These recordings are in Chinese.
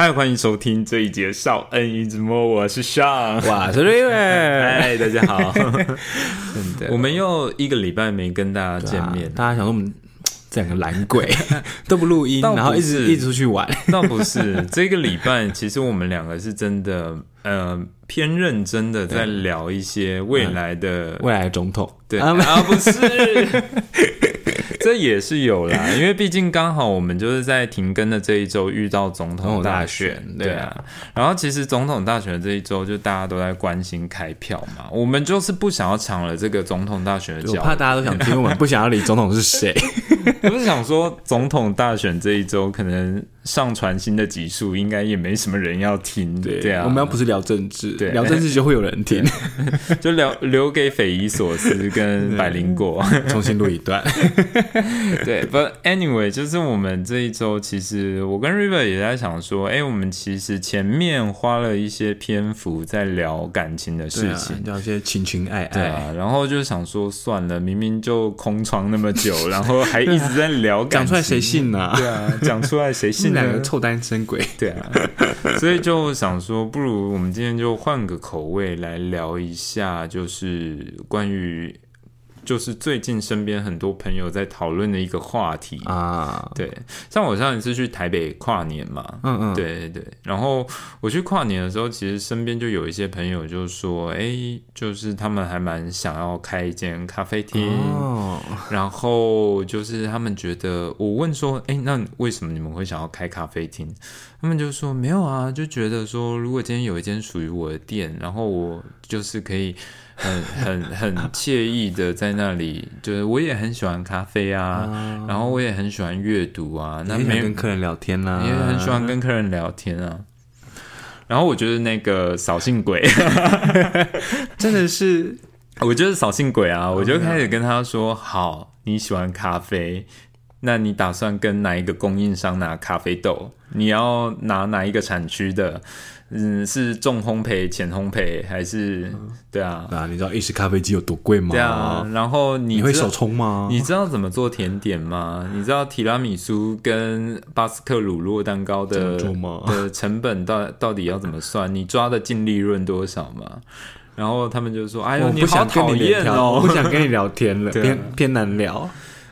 嗨，欢迎收听这一节《少恩一直摸》，我是 Sean，我是 River，嗨，大家好。真的，我们又一个礼拜没跟大家见面，大家想说我们这两个懒鬼 都不录音，然后一直一直出去玩，倒不是。这个礼拜，其实我们两个是真的呃偏认真的在聊一些未来的未来的总统，对。啊啊，不是，这也是有啦，因为毕竟刚好我们就是在停更的这一周遇到总统大选，对啊。然后其实总统大选的这一周，就大家都在关心开票嘛，我们就是不想要抢了这个总统大选的角我怕大家都想听，我们不想要理总统是谁，我是想说，总统大选这一周可能上传新的集数，应该也没什么人要听，对啊，我们要不是聊政治，对聊政治就会有人听，就聊留给匪夷所思跟百灵果。重新录一段，对，But anyway，就是我们这一周，其实我跟 River 也在想说，哎、我们其实前面花了一些篇幅在聊感情的事情。聊一些情情爱爱，对啊，然后就想说算了，明明就空窗那么久，然后还一直在聊感情，讲出来谁信呢？对啊，讲出来谁信呢？两个臭单身鬼，对啊，所以就想说，不如我们今天就换个口味来聊一下，就是关于，就是最近身边很多朋友在讨论的一个话题。啊，对，像我上一次去台北跨年嘛，嗯嗯，对对。对，然后我去跨年的时候，其实身边就有一些朋友就说，哎，就是他们还蛮想要开一间咖啡厅，哦，然后就是他们觉得，我问说，哎，那为什么你们会想要开咖啡厅？他们就说没有啊，就觉得说，如果今天有一间属于我的店，然后我就是可以很很很惬意的在那里，就是我也很喜欢咖啡啊，然后我也很喜欢阅读啊，那那没跟客人聊天啦，也很喜欢跟客人聊天啊。然后我觉得那个扫兴鬼，真的是我就是扫兴鬼啊！我就开始跟他说：“好，你喜欢咖啡，那你打算跟哪一个供应商拿咖啡豆？你要拿哪一个产区的？嗯，是重烘焙、浅烘焙，还是对啊？啊，你知道意式咖啡机有多贵吗？对啊。然后你你会手冲吗？你知道怎么做甜点吗？你知道提拉米苏跟巴斯克乳酪蛋糕的的成本到到底要怎么算？你抓的净利润多少吗？然后他们就说：“哎呦，我你好不想跟讨你聊，厌哦！”我不想跟你聊天了，偏偏难聊。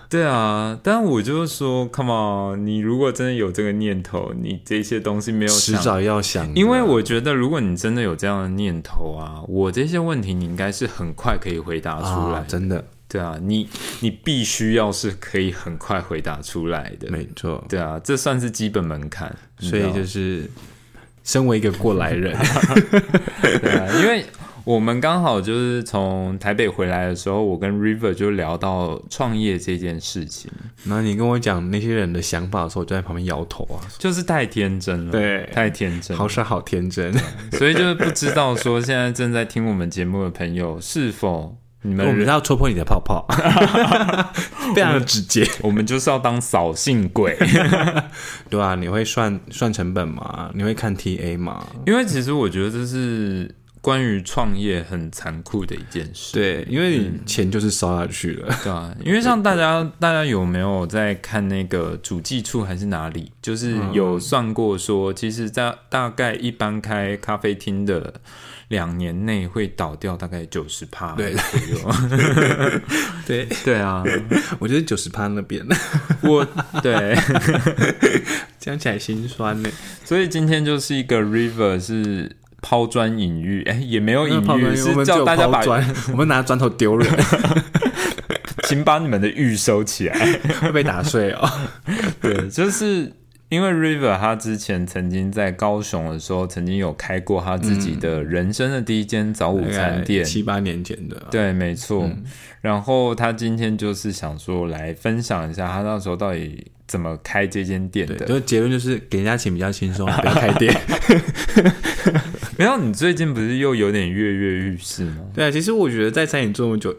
对啊，但我就是说，Come on，你如果真的有这个念头，你这些东西没有想，迟早要想的，因为我觉得，如果你真的有这样的念头啊，我这些问题你应该是很快可以回答出来。啊，真的对啊，你你必须要是可以很快回答出来的。没错。对啊，这算是基本门槛。所以就是身为一个过来人，对啊，因为我们刚好就是从台北回来的时候，我跟 River 就聊到创业这件事情，然后你跟我讲那些人的想法的时候，我就在旁边摇头啊，就是太天真了，对太天真，好傻好天真。所以就是不知道说现在正在听我们节目的朋友，是否你们我们要戳破你的泡泡，非常的直接，我们就是要当扫兴鬼，对啊，你会算算成本吗？你会看 TA 吗？因为其实我觉得这是关于创业很残酷的一件事。对，因为你钱就是烧下去了。对啊，因为像大家，大家有没有在看那个主计处还是哪里？就是有算过说，其实在大概一般开咖啡厅的两年内会倒掉大概九十趴对左右。对，对啊，我觉得九十趴那边我对，讲起来心酸呢。所以今天就是一个 river 是抛砖引玉，哎、也没有引玉，是叫大家把，砖，我们拿砖头丢人，请把你们的玉收起来。会被打碎哦。对，就是因为 River 他之前曾经在高雄的时候，曾经有开过他自己的人生的第一间早午餐店。七八年前的，对，没错。然后他今天就是想说来分享一下他那时候到底怎么开这间店，的。就结论就是给人家钱比较轻松，不要开店。没有，你最近不是又有点跃跃欲试吗？对啊，其实我觉得在餐饮做那么久，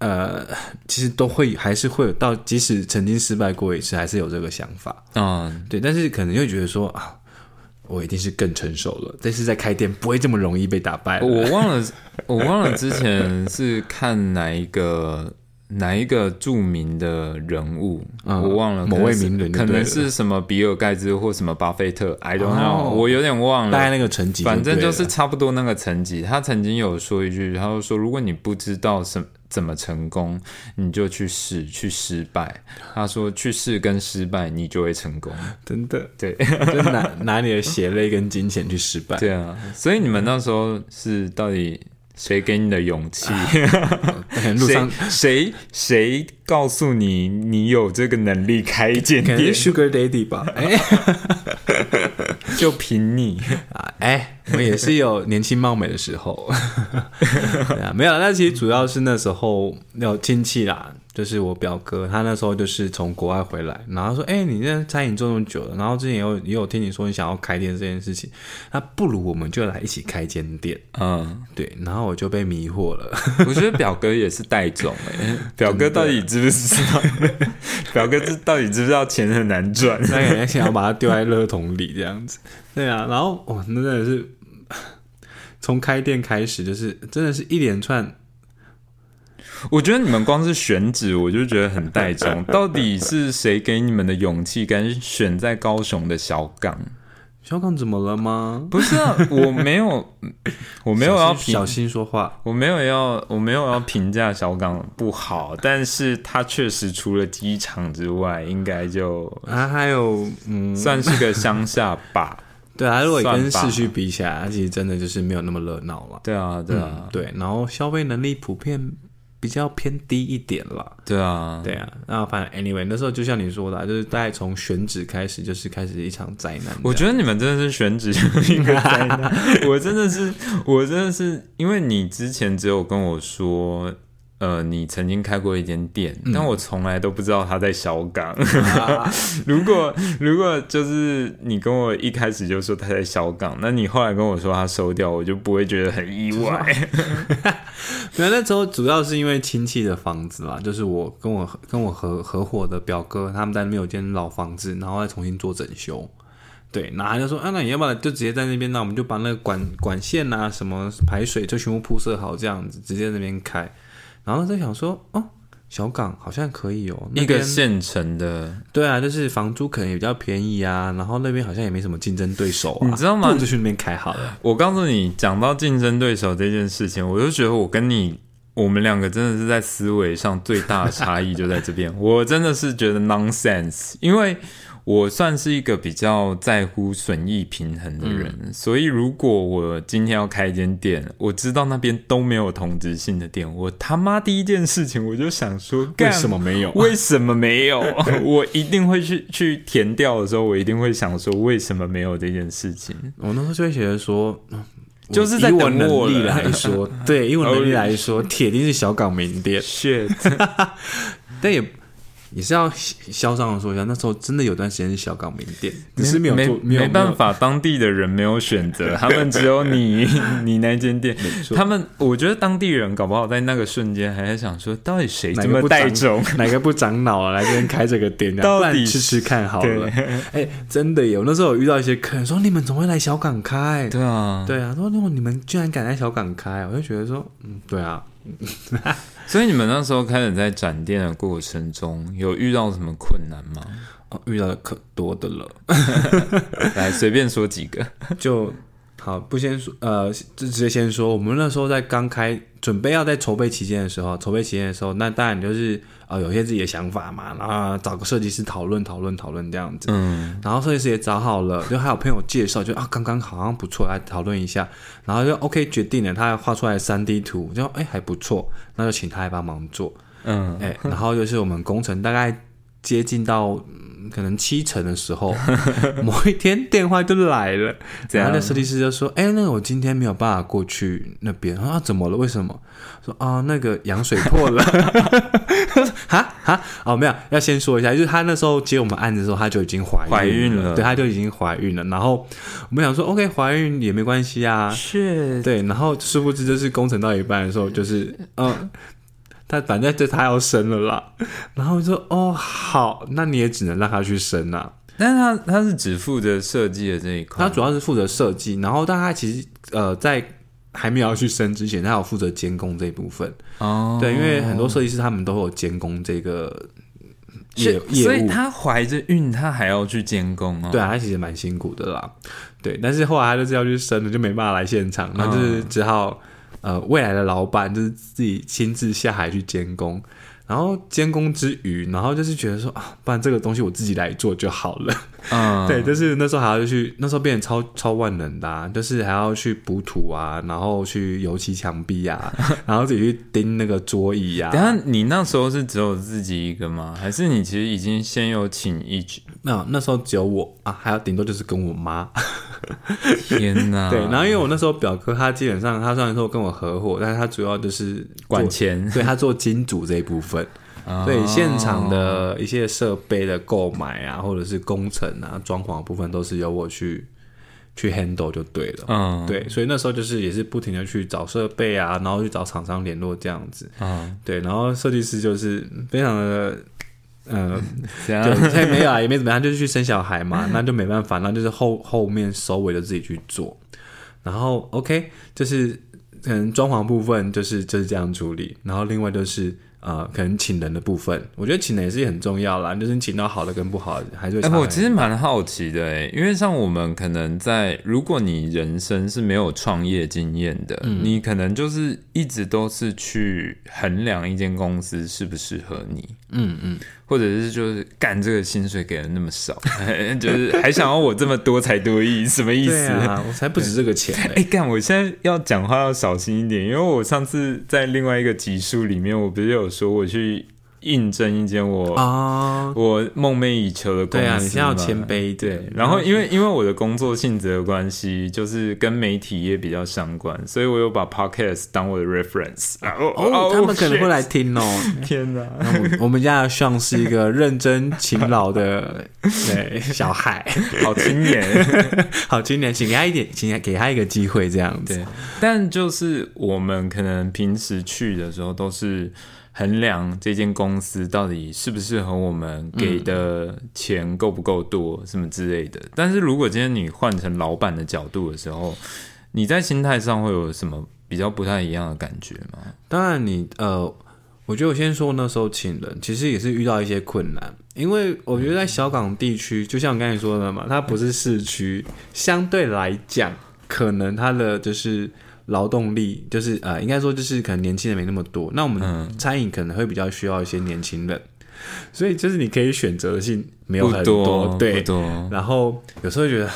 呃，其实都会还是会有到，即使曾经失败过一次，还是有这个想法。嗯，对，但是可能又觉得说啊，我一定是更成熟了，但是在开店不会这么容易被打败。我忘了，我忘了之前是看哪一个哪一个著名的人物，嗯我忘了，某位名人可能是什么比尔盖茨或什么巴菲特，I don't know，、哦我有点忘了。大概那个层级，反正就是。差不多那个层级。他曾经有说一句，他就说：“如果你不知道什怎么成功，你就去试，去失败。”他说：“去试跟失败，你就会成功。真的，对就是拿拿你的血泪跟金钱去失”败。对啊，所以你们那时候是到底谁给你的勇气？路谁上谁谁告诉你你有这个能力开一间店可能是？Sugar Daddy 吧？哎就凭你。啊哎，我也是有年轻貌美的时候。对啊，没有，那其实主要是那时候有亲戚啦，就是我表哥，他那时候就是从国外回来，然后说：“哎、你在餐饮做那么久了，然后之前也有也有听你说你想要开店这件事情，那不如我们就来一起开间店。嗯，”对，然后我就被迷惑了。我觉得表哥也是带种哎、表哥到底知不知道？表哥知到底知不知道钱很难赚？那肯定想要把它丢在垃圾桶里这样子。对啊，然后哇，那真的是从开店开始，就是真的是一连串我觉得你们光是选址，我就觉得很带种。到底是谁给你们的勇气，敢选在高雄的小港？小港怎么了吗？不是啊，我没有，我没有要评小心说话。我没有要，我没有要评价小港不好，但是它确实除了机场之外，应该就啊，还有嗯，算是个乡下吧。对啊，如果跟市区比起来，它其实真的就是没有那么热闹了。对啊，对啊，嗯，对，然后消费能力普遍比较偏低一点了。对啊，对啊，那反正 anyway，那时候就像你说的啊，就是大概从选址开始，就是开始一场灾难。我觉得你们真的是选址就是一个灾难。我真的是，我真的是，因为你之前只有跟我说，呃，你曾经开过一间店，但我从来都不知道他在小港。啊 如果如果就是你跟我一开始就说他在小港，那你后来跟我说他收掉，我就不会觉得很意外。没有，那时候主要是因为亲戚的房子嘛，就是我跟我跟我合合伙的表哥，他们在那边有间老房子，然后再重新做整修。对，然后他就说，啊，那你要不然就直接在那边，那我们就把那个管管线啊、什么排水就全部铺设好，这样子直接在那边开。然后在想说，哦，小港好像可以哦，那一个边现成的，对啊，就是房租可能也比较便宜啊，然后那边好像也没什么竞争对手啊，你知道吗不如就去那边开好了。我告诉你，讲到竞争对手这件事情，我就觉得我跟你，我们两个真的是在思维上最大的差异就在这边。我真的是觉得 nonsense，因为我算是一个比较在乎损益平衡的人，所以如果我今天要开一间店，我知道那边都没有同质性的店，我他妈第一件事情我就想说，为干什么没有？为什么没有？我一定会去去填掉的时候，我一定会想说，为什么没有这件事情？我那时候就会觉得说，嗯就是在以我能力了来说，对，以我能力来说，铁定是小港名店。shit，但也也是要嚣张的说一下，那时候真的有段时间是小港名店，只是没有做，没办法，当地的人没有选择，他们只有你你那间店。他们，我觉得当地人搞不好在那个瞬间还在想说，到底谁这么带种？哪个不长脑啊，来这边开这个店，到底吃吃看好了。哎、真的有，那时候有遇到一些客人说，你们怎么会来小港开？对啊，对啊，说你们居然敢来小港开，我就觉得说，嗯，对啊，所以你们那时候开始在展店的过程中，有遇到什么困难吗？哦，遇到的可多的了。来，随便说几个。就好，不先说，呃，就直接先说，我们那时候在刚开，准备要在筹备期间的时候，筹备期间的时候，那当然就是呃有些自己的想法嘛，然后找个设计师讨论讨论讨论这样子，嗯，然后设计师也找好了，就还有朋友介绍，就啊刚刚好像不错，来讨论一下，然后就 OK 决定了，他画出来三 D 图，就哎还不错，那就请他来帮忙做，嗯，哎，然后就是我们工程大概接近到。嗯可能七成的时候，某一天电话就来了，然后那设计师就说：“哎、那个我今天没有办法过去那边啊，怎么了？为什么？”说啊，那个羊水破了。哈哈哦，没有，要先说一下，就是他那时候接我们案子的时候，他就已经怀孕怀孕了对，他就已经怀孕了。然后我们想说，OK，怀孕也没关系啊，是，对。然后殊不知，就是工程到一半的时候，就是嗯。他反正就他要生了啦，然后就说哦好，那你也只能让他去生啊。但是他他是只负责设计的这一块，他主要是负责设计，然后但他其实呃在还没有要去生之前，他有负责监工这一部分。哦，对，因为很多设计师他们都有监工这个业所业务。所以他怀着孕，他还要去监工哦。对啊，他其实蛮辛苦的啦。对，但是后来他就是要去生了，就没办法来现场，那就是只好、呃未来的老板就是自己亲自下海去监工。然后监工之余，然后就是觉得说啊，不然这个东西我自己来做就好了。嗯，对，就是那时候还要去，那时候变得超超万能的、啊，就是还要去补土啊，然后去油漆墙壁啊，然后自己去钉那个桌椅啊。等一下你那时候是只有自己一个吗？还是你其实已经先有请一局？那那时候只有我啊，还有顶多就是跟我妈。天哪！对，然后因为我那时候表哥他基本上他虽然说跟我合伙，但是他主要就是管钱，对他做金主这一部分，哦所以现场的一些设备的购买啊，或者是工程啊、装潢的部分都是由我去去 handle 就对了。嗯，对，所以那时候就是也是不停的去找设备啊，然后去找厂商联络这样子。嗯，对，然后设计师就是非常的，呃，这样就 所以没有啊，也没怎么样，就是去生小孩嘛，那就没办法，那就是后后面收尾的自己去做。然后 OK，就是可能装潢部分就是就是这样处理，然后另外就是呃，可能请人的部分，我觉得请人也是很重要啦，就是你请到好的跟不好的还是会哎、我其实蛮好奇的哎，因为像我们可能在，如果你人生是没有创业经验的，嗯你可能就是一直都是去衡量一间公司适不适合你，嗯嗯，或者是就是干这个薪水给的那么少，就是还想要我这么多才多艺，什么意思？对啊，我才不止这个钱哎、嘞、干！我现在要讲话要小心一点，因为我上次在另外一个集数里面，我不是有说我去应征一间我、啊，我梦寐以求的公司对啊，你先要嘛谦卑对，然后因为因为我的工作性质的关系，就是跟媒体业比较相关，所以我有把 podcast 当我的 reference。哦哦，他们可能会来听哦。天哪！我我们家的上是一个 认真勤劳的对小孩，好青年。好，青年请给他一点，请给他一个机会，这样子。对，但就是我们可能平时去的时候，都是衡量这间公司到底适不适合我们，给的钱够不够多，什么之类的。但是如果今天你换成老板的角度的时候，你在心态上会有什么比较不太一样的感觉吗？当然你，呃，我觉得我先说那时候请人，其实也是遇到一些困难，因为我觉得在小港地区，就像我刚才说的嘛，它不是市区，相对来讲，可能它的就是。劳动力就是呃，应该说就是可能年轻人没那么多，那我们嗯餐饮可能会比较需要一些年轻人，所以就是你可以选择性没有很多，对。然后有时候觉得，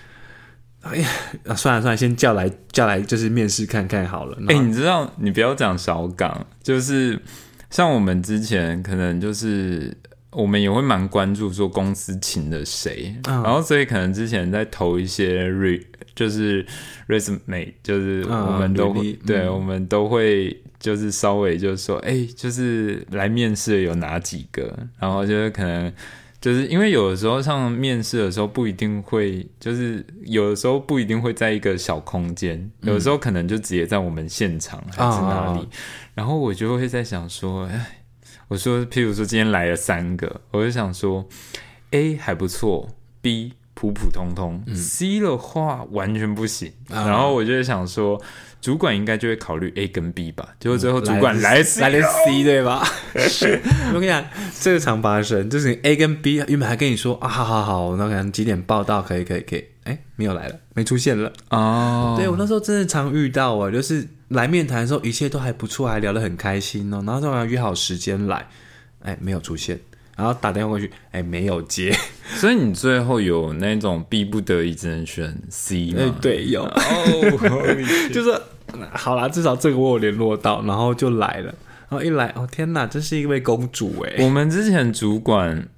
哎呀，啊算了算了，先叫来叫来就是面试看看好了。哎、你知道，你不要讲小岗，就是像我们之前可能就是我们也会蛮关注说公司请的谁，嗯然后所以可能之前在投一些 re 就是 resume，就是嗯我们都会、对、嗯。我们都会就是稍微就是说，哎、就是来面试的有哪几个，然后就是可能。就是因为有的时候像面试的时候不一定会，就是有的时候不一定会在一个小空间，有的时候可能就直接在我们现场还是哪里，啊然后我就会在想说，哎，我说，譬如说今天来了三个，我就想说，A 还不错，B 普普通通、c 的话完全不行。啊。然后我就想说，主管应该就会考虑 A 跟 B 吧，结果最后主管来来了 C 对吧？是，我跟你讲，这个常发生，就是 A 跟 B 原本还跟你说啊，好好好，那可能几点报到，可以可以可以，哎，没有来了，没出现了。哦，对我那时候真的常遇到啊，就是来面谈的时候一切都还不错，还聊得很开心哦，然后突然约好时间来，哎，没有出现，然后打电话过去，哎，没有接，所以你最后有那种逼不得已只能选 C 吗？哎，对，有，哦，就是好啦，至少这个我有联络到，然后就来了，然后一来，哦天哪，这是一位公主哎，我们之前主管，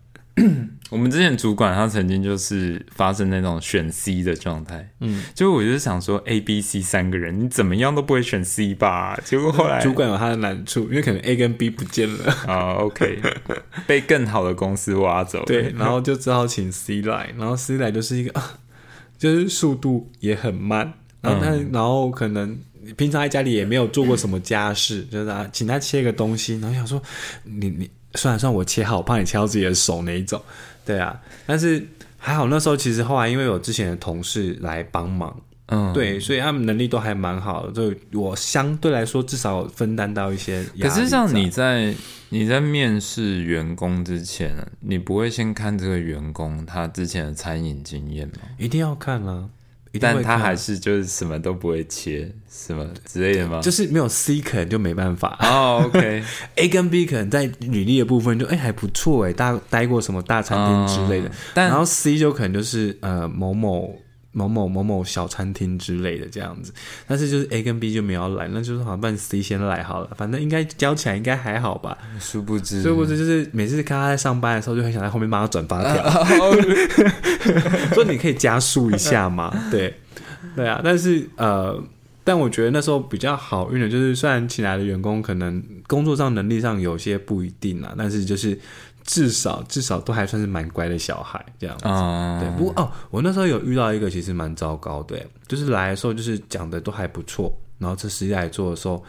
我们之前主管他曾经就是发生那种选 C 的状态，嗯，就我就是想说 A、B、C 三个人，你怎么样都不会选 C 吧？结果后来主管有他的难处，因为可能 A 跟 B 不见了，啊、o k 被更好的公司挖走，对，然后就只好请 C 来，然后 C 来就是一个，啊、就是速度也很慢，然后他、然后可能平常在家里也没有做过什么家事，就是啊，请他切个东西，然后想说你你算了算了，我切好，我怕你切到自己的手那一种，对啊，但是还好那时候其实后来因为有之前的同事来帮忙。嗯，。对，所以他们能力都还蛮好的，就我相对来说至少分担到一些。可是像你在你在面试员工之前，你不会先看这个员工他之前的餐饮经验吗？一定要看啦、一定会看但他还是就是什么都不会切，什么之类的吗？就是没有 C 可能就没办法。哦，OK，，A 跟 B 可能在履历的部分就哎、还不错哎，大待过什么大餐厅之类的，然后 C 就可能就是呃某某某某某某小餐厅之类的这样子，但是就是 A 跟 B 就没有来，那就是好像办 C 先来好了，反正应该交起来应该还好吧。殊不知，殊不知就是每次看他在上班的时候，就很想在后面帮他转发条，哦。说你可以加速一下嘛？对，对啊，但是呃，但我觉得那时候比较好运的就是，虽然请来的员工可能工作上能力上有些不一定啊，但是就是至少至少都还算是蛮乖的小孩这样子。嗯，对，不过哦，我那时候有遇到一个其实蛮糟糕的，就是来的时候就是讲的都还不错，然后这实际来做的时候，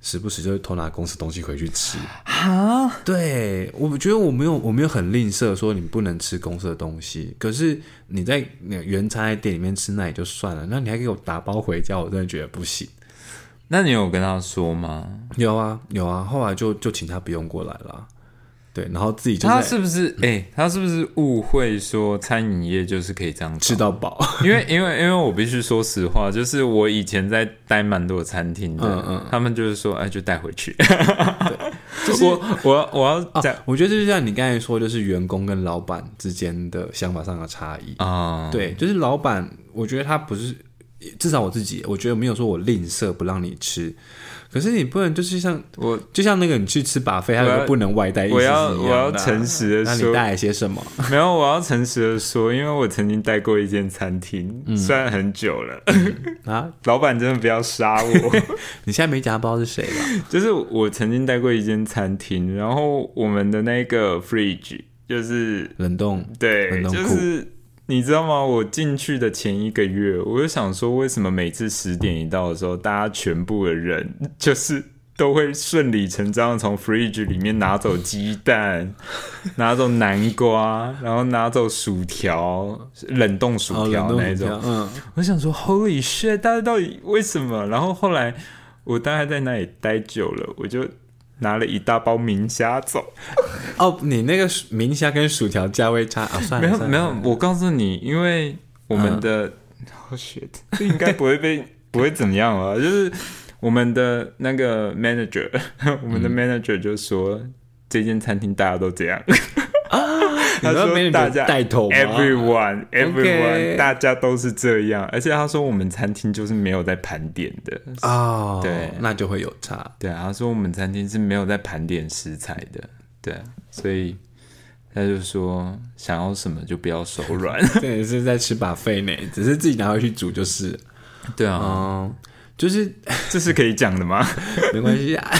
时不时就会偷拿公司东西回去吃。啊，对，我觉得我没有我没有很吝啬说你不能吃公司的东西，可是你在那个原餐店里面吃那也就算了，那你还给我打包回家，我真的觉得不行。那你有跟他说吗？有啊有啊，后来就就请他不用过来了。对，然后自己就他是不是哎、他是不是误会说餐饮业就是可以这样吃？到饱。因为因为因为我必须说实话，就是我以前在待蛮多餐厅的，嗯嗯他们就是说哎就带回去。就是我我要我要啊，我觉得就是像你刚才说，就是员工跟老板之间的想法上的差异。啊，对，就是老板，我觉得他不是，至少我自己，我觉得没有说我吝啬不让你吃，可是你不能就是像我就像那个你去吃把费，还有我要个不能外带，我要我要诚实的说，那你带来些什么？没有，我要诚实的说，因为我曾经带过一间餐厅，嗯虽然很久了，啊？老板真的不要杀我。你现在没夹包是谁吧？就是我曾经带过一间餐厅，然后我们的那个 fridge 就是冷冻对，冷冻库就是你知道吗？我进去的前一个月，我就想说，为什么每次十点一到的时候，大家全部的人就是都会顺理成章的从 fridge 里面拿走鸡蛋，拿走南瓜，然后拿走薯条，冷冻薯条那一种。嗯，我想说，Holy shit！大家到底为什么？然后后来我大概在那里待久了，我就拿了一大包明虾走。哦，你那个明虾跟薯条价位差啊？算了，没有没有，我告诉你，因为我们的、oh shit，这应该不会被 不会怎么样吧？就是我们的那个 manager，我们的 manager 就说、这间餐厅大家都这样。他说大家带头 everyone everyone，、大家都是这样，而且他说我们餐厅就是没有在盘点的。哦，对。那就会有差。对啊，他说我们餐厅是没有在盘点食材的，对，所以他就说想要什么就不要手软，对是在吃把费呢，只是自己拿回去煮就是。对啊，哦，就是这是可以讲的吗？没关系啊，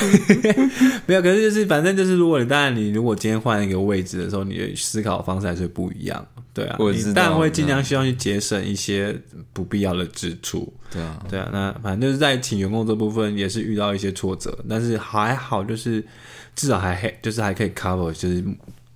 没有。可是就是反正就是，如果你当然你如果今天换一个位置的时候，你的思考方式还是不一样。对啊，我知道你当然会尽量希望去节省一些不必要的支出。对啊，对啊，那反正就是在请员工这部分也是遇到一些挫折，但是还好，就是至少还还就是还可以 cover 就是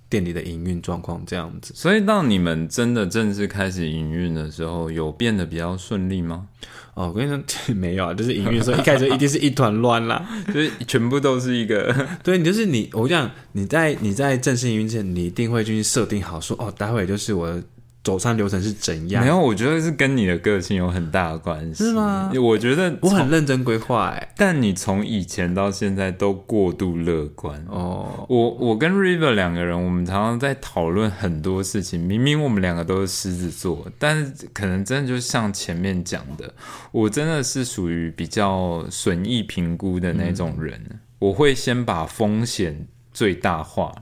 店里的营运状况这样子。所以当你们真的正式开始营运的时候，有变得比较顺利吗？哦，我跟你说 没有啊，就是营运的时候一开始一定是一团乱啦。就是全部都是一个 对，你就是你，我讲你在你在正式营运前，你一定会去设定好说，哦，待会就是我的走上流程是怎样。没有，我觉得是跟你的个性有很大的关系，是吗我觉得我很从，认真规划哎。但你从以前到现在都过度乐观。哦，我我跟 River 两个人，我们常常在讨论很多事情。明明我们两个都是狮子座，但是可能真的就像前面讲的，我真的是属于比较损益评估的那种人。我会先把风险最大化，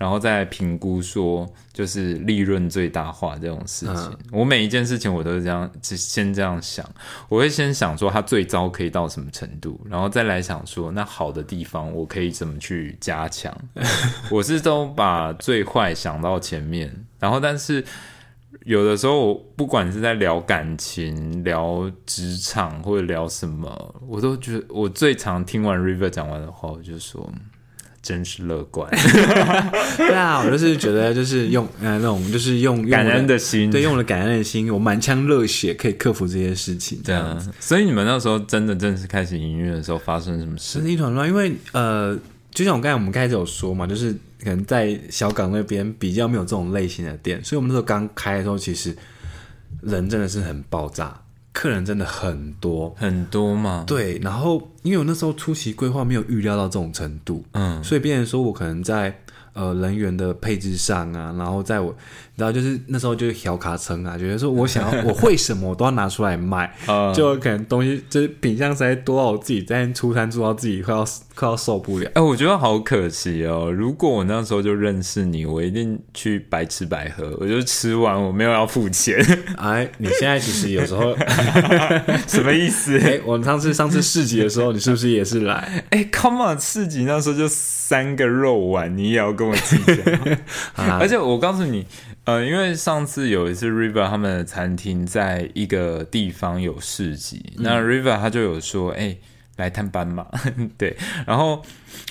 然后再评估说就是利润最大化这种事情。我每一件事情我都是这样，只先这样想。我会先想说它最糟可以到什么程度，然后再来想说那好的地方我可以怎么去加强。我是都把最坏想到前面，然后但是有的时候我不管是在聊感情、聊职场或者聊什么，我都觉得我最常听完 River 讲完的话，我就说。真是乐观，对啊，我就是觉得就是用呃那种就是用用感恩的心，对，用了感恩的心，我满腔热血可以克服这些事情，这对样子。啊。所以你们那时候真的正式开始营运的时候，发生什么事真？是一团乱，因为呃，就像我刚才我们开始有说嘛，就是可能在小港那边比较没有这种类型的店，所以我们那时候刚开的时候，其实人真的是很爆炸，客人真的很多。很多嘛，对，然后因为我那时候出席规划没有预料到这种程度，嗯，所以变成说我可能在呃人员的配置上啊，然后在我，然后就是那时候就是小卡层啊，觉得说我想要我会什么我都要拿出来卖，呃 就可能东西就是品相实在多到我自己在出餐做到自己快要快要受不了。哎、我觉得好可惜哦！如果我那时候就认识你，我一定去白吃白喝，我就吃完我没有要付钱，哎，你现在其实有时候，什么意思？哎，我上次上次市集的时候，你是不是也是来？哎、c o m e on，市集那时候就三个肉丸，你也要跟我计较？啊而且我告诉你，呃，因为上次有一次 River 他们的餐厅在一个地方有市集，嗯那 River 他就有说，哎、来探班嘛，对。然后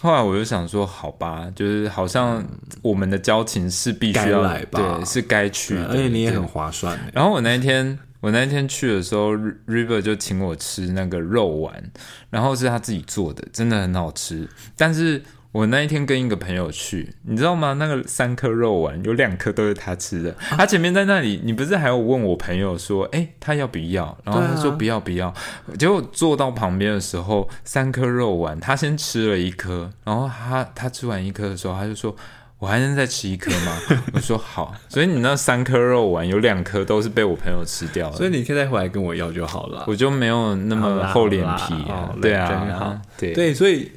后来我就想说，好吧，就是好像我们的交情是必须要该来吧对，是该去的，而且你也很划算欸然后我那一天，我那一天去的时候，Ri-，River 就请我吃那个肉丸，然后是他自己做的，真的很好吃。但是我那一天跟一个朋友去，你知道吗？那个三颗肉丸有两颗都是他吃的，他前面在那里，你不是还有问我朋友说，哎，他要不要？然后他说不要不要。结果坐到旁边的时候，三颗肉丸，他先吃了一颗，然后他他吃完一颗的时候，他就说。我还能再吃一颗吗？我说好，所以你那三颗肉丸有两颗都是被我朋友吃掉了，所以你可以再回来跟我要就好了。我就没有那么厚脸皮对啊，对对，所以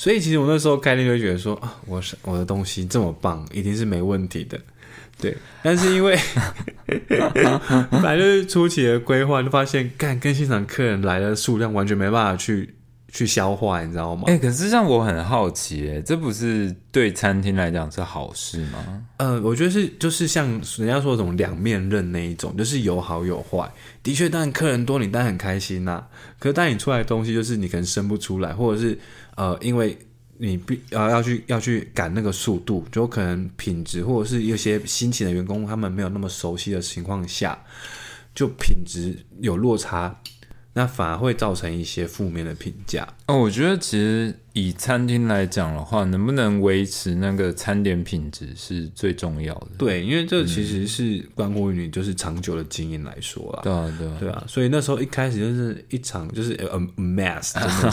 所以其实我那时候概念就觉得说啊，我是我的东西这么棒，一定是没问题的。对，但是因为 反正初期的规划，就发现干跟现场客人来的数量完全没办法去去消化，你知道吗？哎、可是让我很好奇，哎，这不是对餐厅来讲是好事吗？呃，我觉得是就是像人家说的这种两面刃那一种，就是有好有坏。的确，当然客人多，你当然很开心呐、可是当你出来的东西就是你可能生不出来，或者是呃，因为你必呃要去要去赶那个速度，就可能品质或者是有些新请的员工他们没有那么熟悉的情况下，就品质有落差，那反而会造成一些负面的评价。哦，我觉得其实以餐厅来讲的话，能不能维持那个餐点品质是最重要的。对，因为这其实是关乎于你就是长久的经营来说啦。对啊，对啊，对啊，所以那时候一开始就是一场就是 a mess，真的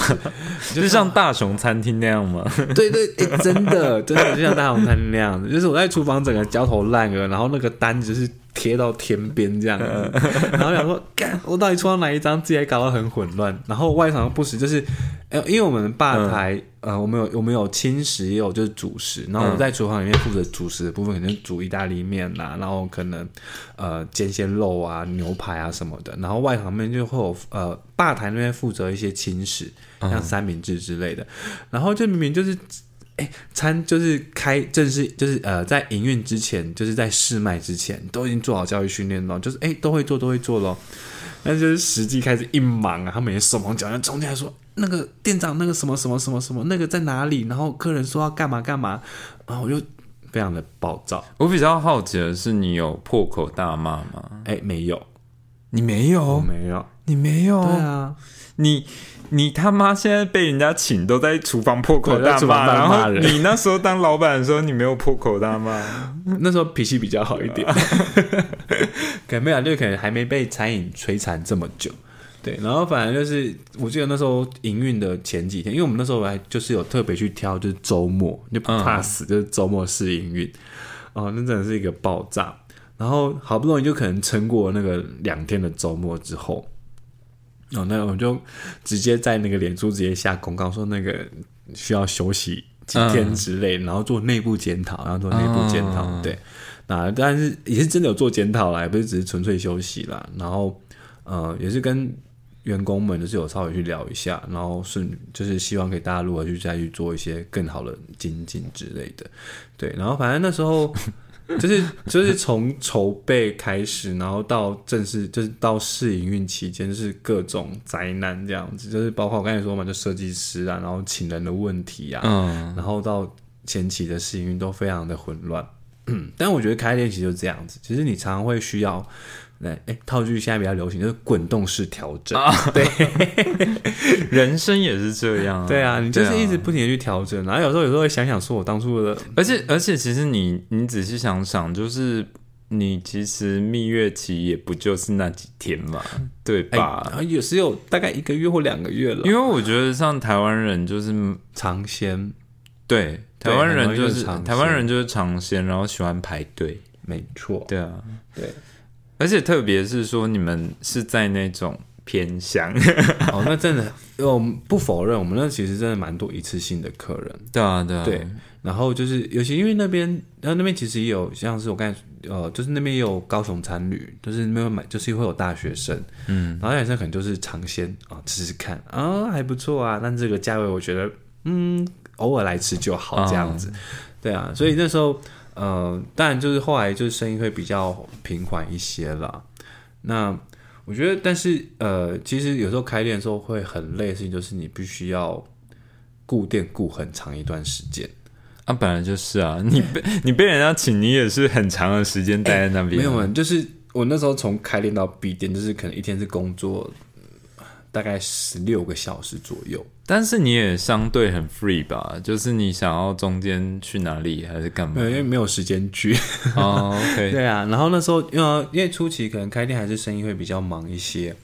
是，就像大雄餐厅那样吗？对对、诶真的真的就像大雄餐厅那样子，就是我在厨房整个焦头烂额，然后那个单子是贴到天边这样。子，然后想说，干，我到底出到哪一张，自己还搞得很混乱，然后外场不时就是，呃，因为我们吧台，呃，我们有我们有轻食，也有就是主食，然后我在厨房里面负责主食的部分，可能煮意大利面呐、然后可能呃煎些肉啊、牛排啊什么的，然后外场面就会有呃吧台那边负责一些轻食，像三明治之类的，然后就明明就是。哎，餐就是开正式，就是呃，在营运之前，就是在试卖之前，都已经做好教育训练了，就是哎，都会做，都会做咯。但就是实际开始一忙啊，他每天手忙脚乱，冲进来说那个店长那个什么什么什么什么那个在哪里，然后客人说要干嘛干嘛，然后我就非常的暴躁。我比较好奇的是，你有破口大骂吗？哎，没有，你没有，没有。你没有，对啊，你你他妈现在被人家请都在厨房破口大骂，然后你那时候当老板的时候，你没有破口大骂，那时候脾气比较好一点，可能没有，就可能还没被餐饮摧残这么久。对，然后反正就是，我记得那时候营运的前几天，因为我们那时候还就是有特别去挑，就是周末就不怕死，就是周末试营运。哦，那真的是一个爆炸。然后好不容易就可能撑过那个两天的周末之后，哦，那我就直接在那个脸书直接下公告说那个需要休息几天之类，然后做内部检讨，然后做内部检讨，嗯对。那但是也是真的有做检讨啦，也不是只是纯粹休息啦。然后呃，也是跟员工们就是有稍微去聊一下，然后顺就是希望给大家如何去再去做一些更好的精进之类的。对，然后反正那时候就是就是从筹备开始，然后到正式就是到试营运期间，就是各种灾难这样子，就是包括我刚才说嘛，就设计师啊，然后请人的问题啊，嗯，然后到前期的试营运都非常的混乱。嗯，但我觉得开店其实就是这样子，其实你常常会需要，来，哎，套句现在比较流行就是滚动式调整。对，人生也是这样、啊。对啊，你就是一直不停的去调整，然后有时候有时候会想想说，我当初的而且而且，其实你你仔细想想，就是你其实蜜月期也不就是那几天嘛，对哎，吧？然后有时有大概一个月或两个月了，因为我觉得像台湾人就是尝鲜，对台湾人就是台湾人就是尝鲜，然后喜欢排队，没错，对啊，对。而且特别是说你们是在那种偏乡，哦，那真的，我们不否认，我们那其实真的蛮多一次性的客人。对啊对啊，对，然后就是尤其因为那边，然后那边其实也有像是我刚才呃，就是那边也有高雄参旅，就是那边买就是会有大学生，嗯，然后大学生可能就是尝鲜啊，吃吃看啊，还不错啊，但这个价位我觉得嗯，偶尔来吃就好这样子，对啊，所以那时候呃，当然就是后来就是生意会比较平缓一些啦。那我觉得，但是呃，其实有时候开店的时候会很累的事情，就是你必须要顾店顾很长一段时间。啊本来就是啊，你被你被人家请，你也是很长的时间待在那边，没有，就是我那时候从开店到闭店，就是可能一天是工作呃大概十六个小时左右。但是你也相对很 free 吧，就是你想要中间去哪里还是干嘛因为没有时间去。哦 对啊，然后那时候因为因为初期可能开店还是生意会比较忙一些，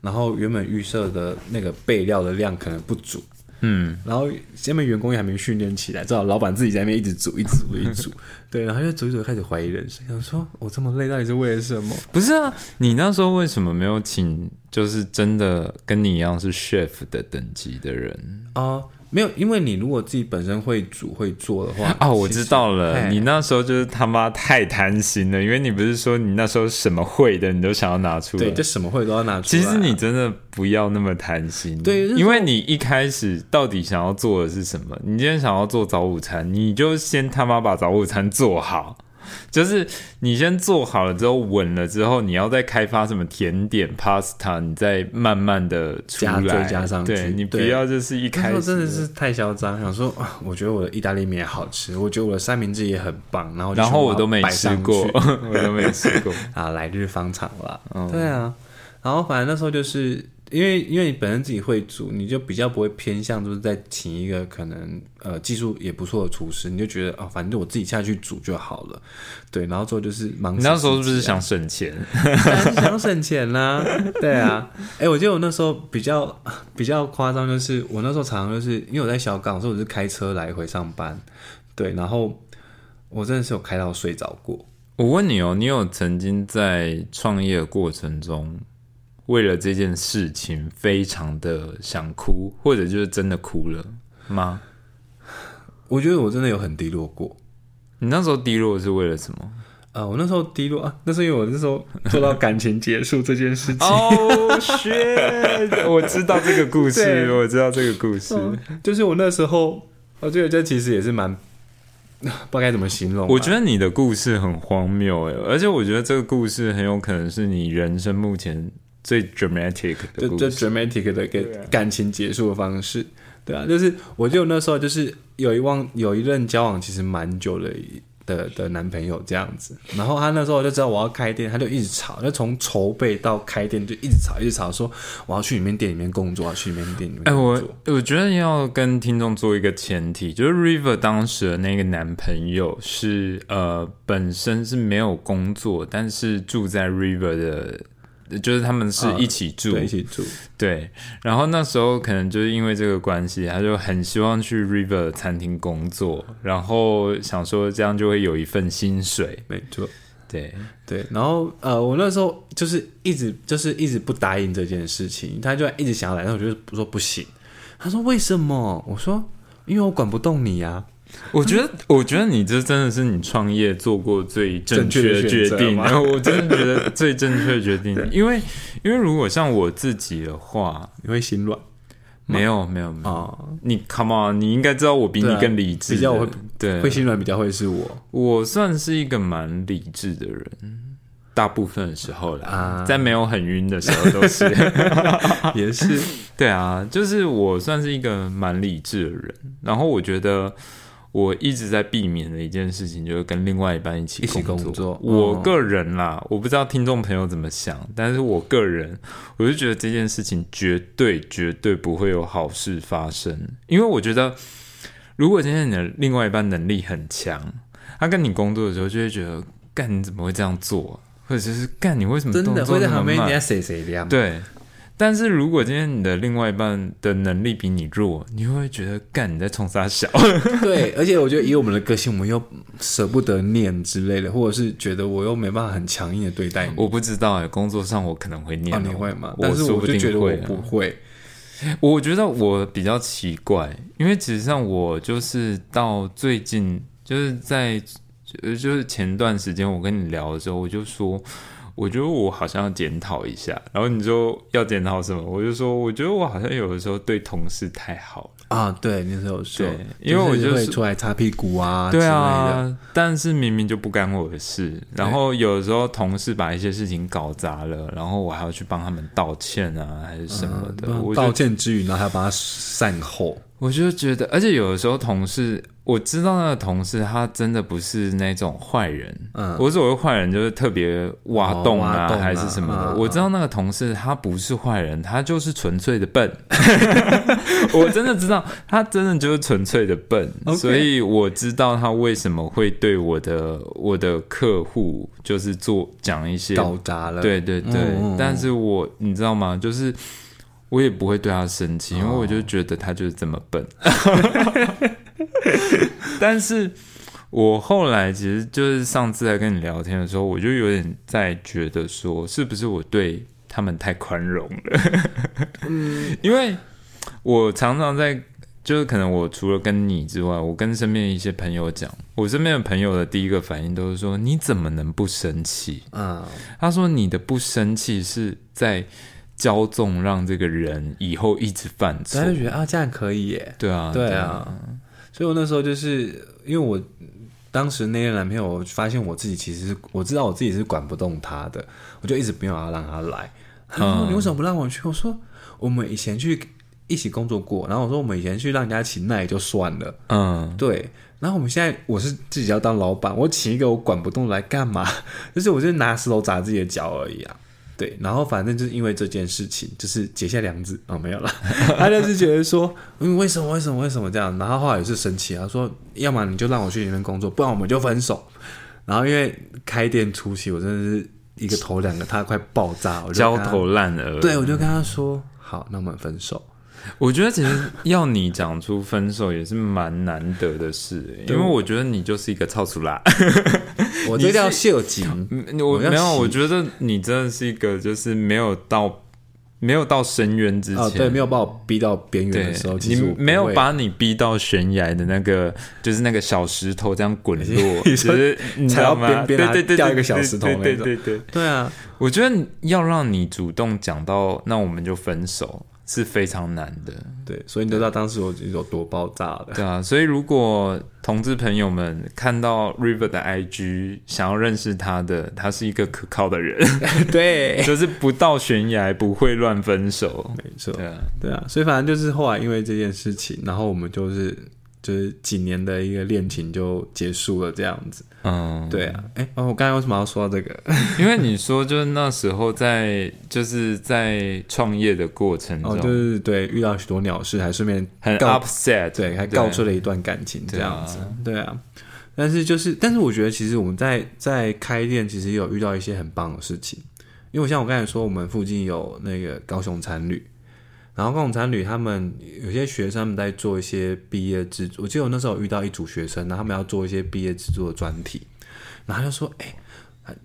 然后原本预设的那个备料的量可能不足，嗯，然后下面员工也还没训练起来，只好老板自己在那边一直煮，一直煮，一直煮。对，然后就煮一煮开始怀疑人生，想说我这么累到底是为了什么？不是啊，你那时候为什么没有请就是真的跟你一样是 chef 的等级的人啊、没有，因为你如果自己本身会煮会做的话，哦？我知道了，你那时候就是他妈太贪心了，因为你不是说你那时候什么会的你都想要拿出来对，，就什么会都要拿出来啊。其实你真的不要那么贪心，对因为你一开始到底想要做的是什么？你今天想要做早午餐，你就先他妈把早午餐做好。就是你先做好了之后稳了之后，你要再开发什么甜点、pasta，你再慢慢的出加来，追加上去对你不要就是一开始真的是太嚣张，想说啊，我觉得我的意大利面也好吃，我觉得我的三明治也很棒，然后然后 我都没吃过，我都没吃过。啊，来日方长啦。嗯对啊，然后反正那时候就是因为因为你本身自己会煮，你就比较不会偏向就是在请一个可能呃技术也不错的厨师，你就觉得哦，反正我自己下去煮就好了。对，然后之后就是忙那时候是不是想省钱？想省钱啦、对啊，哎、我记得我那时候比较比较夸张，就是我那时候常常就是因为我在小港，所以我是开车来回上班，对，然后我真的是有开到睡着过。我问你哦，你有曾经在创业的过程中，为了这件事情非常的想哭，或者就是真的哭了吗？我觉得我真的有很低落过。你那时候低落是为了什么？啊，我那时候低落啊，那是因为我那时候做到感情结束这件事情。哦、shit！我知道这个故事，对我知道这个故事。就是我那时候，我觉得这其实也是蛮 不知道该怎么形容啊、我觉得你的故事很荒谬诶，而且我觉得这个故事很有可能是你人生目前最 dramatic 的就就。dramatic 的一个感情结束的方式，对啊，就是我就那时候就是有一望有一任交往其实蛮久的的的男朋友这样子，然后他那时候就知道我要开店，他就一直吵，就从筹备到开店就一直吵，一直吵说我要去你们店里面工作，要去你们店里面哎、我。我觉得要跟听众做一个前提，就是 River 当时的那个男朋友是呃本身是没有工作，但是住在 River 的，就是他们是一起住，对，一起住，对，然后那时候可能就是因为这个关系，他就很希望去 River 餐厅工作，然后想说这样就会有一份薪水。没错。对，对，然后呃，我那时候就是一直就是一直不答应这件事情，他就一直想要来，但我就说不行。他说为什么？我说因为我管不动你啊。我觉得，我觉得你这真的是你创业做过最正确的决定，我真的觉得最正确的决定，因为因为如果像我自己的话，你会心软没有没有没有，啊、你 come on，你应该知道我比你更理智的，比较我会对，会心软比较会是我。我算是一个蛮理智的人，大部分的时候啦，啊。在没有很晕的时候都是。也是。对啊，就是我算是一个蛮理智的人，然后我觉得我一直在避免的一件事情，就是跟另外一半一起一起工工作。嗯。我个人啦，我不知道听众朋友怎么想，但是我个人，我就觉得这件事情绝对绝对不会有好事发生，因为我觉得，如果今天你的另外一半能力很强，他跟你工作的时候就会觉得，干你怎么会这样做？啊、或者是干你为什么真的会在旁边人慢家谁谁亮。对，但是如果今天你的另外一半的能力比你弱，你会不会觉得干你在冲啥小？对，而且我觉得以我们的个性，我们又舍不得念之类的，或者是觉得我又没办法很强硬的对待你。我不知道哎、工作上我可能会念、哦，你会吗？但是我就觉得我。不会。我觉得我比较奇怪，因为其实上我就是到最近，就是在呃，就是前段时间我跟你聊的时候，我就说，我觉得我好像要检讨一下。然后你就要检讨什么？我就说，我觉得我好像有的时候对同事太好了。啊，对，那时候说对，因为我就会出来擦屁股啊，对啊，但是明明就不干我的事，然后有的时候同事把一些事情搞砸了，然后我还要去帮他们道歉啊，还是什么的，嗯道歉之余，然后还要帮他善后。我就觉得，而且有的时候同事，我知道那个同事他真的不是那种坏人，嗯我所谓坏人就是特别挖洞啊，哦挖洞啊还是什么的。嗯我知道那个同事他不是坏人，他就是纯粹的笨。我真的知道他真的就是纯粹的笨所以我知道他为什么会对我的我的客户就是做讲一些搞砸了，对对对，嗯嗯但是我你知道吗？就是我也不会对他生气，因为哦我就觉得他就是这么笨。但是我后来其实就是上次在跟你聊天的时候，我就有点在觉得说，是不是我对他们太宽容了？嗯因为我常常在。就是可能我除了跟你之外，我跟身边一些朋友讲，我身边的朋友的第一个反应都是说：“你怎么能不生气？”嗯，他说：“你的不生气是在骄纵，让这个人以后一直犯错他。就觉得啊，这样可以耶。对啊，对啊，所以我那时候就是因为我当时那任男朋友，我发现我自己其实是我知道我自己是管不动他的，我就一直没有要让他来。他说：“嗯你为什么不让我去？”我说：“我们以前去一起工作过，然后我说我们以前去让人家请那也就算了，嗯，对。然后我们现在我是自己要当老板，我请一个我管不动来干嘛？就是我就是拿石头砸自己的脚而已啊。对，然后反正就是因为这件事情，就是结下梁子哦，没有了。他就是觉得说，嗯，为什么为什么为什么这样？然后后来也是生气，他说，要么你就让我去里面工作，不然我们就分手。然后因为开店初期，我真的是一个头两个他快爆炸，我就焦头烂额。对，我就跟他说，好，那我们分手。我觉得其实要你讲出分手也是蛮难得的事、欸，因为我觉得你就是一个操俗啦。我这叫秀景，嗯我没有，我觉得你真的是一个就是没有到没有到深渊之前，哦，对，没有把我逼到边缘的时候，其你实没有把你逼到悬崖的那个，就是那个小石头这样滚落，其实你知踩到道吗？边边对对对，掉一个小石头对对对，对啊，我觉得要让你主动讲到，那我们就分手是非常难的，对，所以你都知道当时我有多爆炸的。对啊。所以如果同志朋友们看到 River 的 IG，想要认识他的，他是一个可靠的人，对，就是不到悬崖不会乱分手。没错，对啊，对啊，所以反正就是后来因为这件事情，然后我们就是就是几年的一个恋情就结束了这样子。嗯，对啊，哎、哦，我刚才为什么要说到这个？因为你说就是那时候在就是在创业的过程中，哦，就是对，遇到许多鸟事，还顺便很告 upset，对，还告出了一段感情这样子。对啊，但是就是，但是我觉得其实我们在在开店，其实有遇到一些很棒的事情。因为像我刚才说，我们附近有那个高雄餐旅，然后共产旅他们有些学生们在做一些毕业制作，我记得我那时候遇到一组学生，然后他们要做一些毕业制作的专题，然后他就说，哎、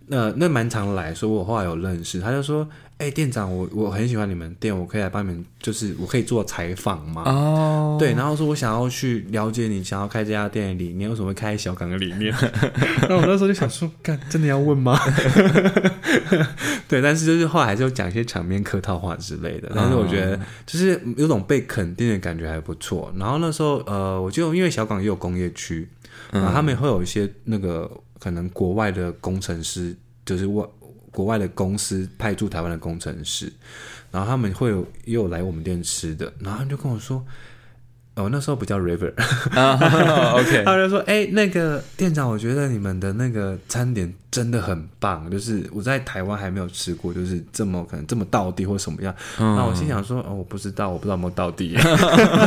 那那蛮常来，说我后来有认识，他就说，哎、店长，我我很喜欢你们店，我可以来帮你们，就是我可以做采访吗？哦，对，然后说我想要去了解你想要开这家店的理念，为什么会开小港的理念？那我那时候就想说，干真的要问吗？对，但是就是后来还是有讲一些场面客套话之类的。但是我觉得就是有种被肯定的感觉还不错。然后那时候呃，我就因为小港也有工业区，然后他们会有一些那个可能国外的工程师，就是外国外的公司派驻台湾的工程师，然后他们会有也有来我们店吃的，然后他们就跟我说。哦，那时候不叫 River，啊，OK，他就说：“哎、那个店长，我觉得你们的那个餐点真的很棒，就是我在台湾还没有吃过，就是这么可能这么到地或什么样。嗯那我心想说：哦，我不知道，我不知道有没有到地。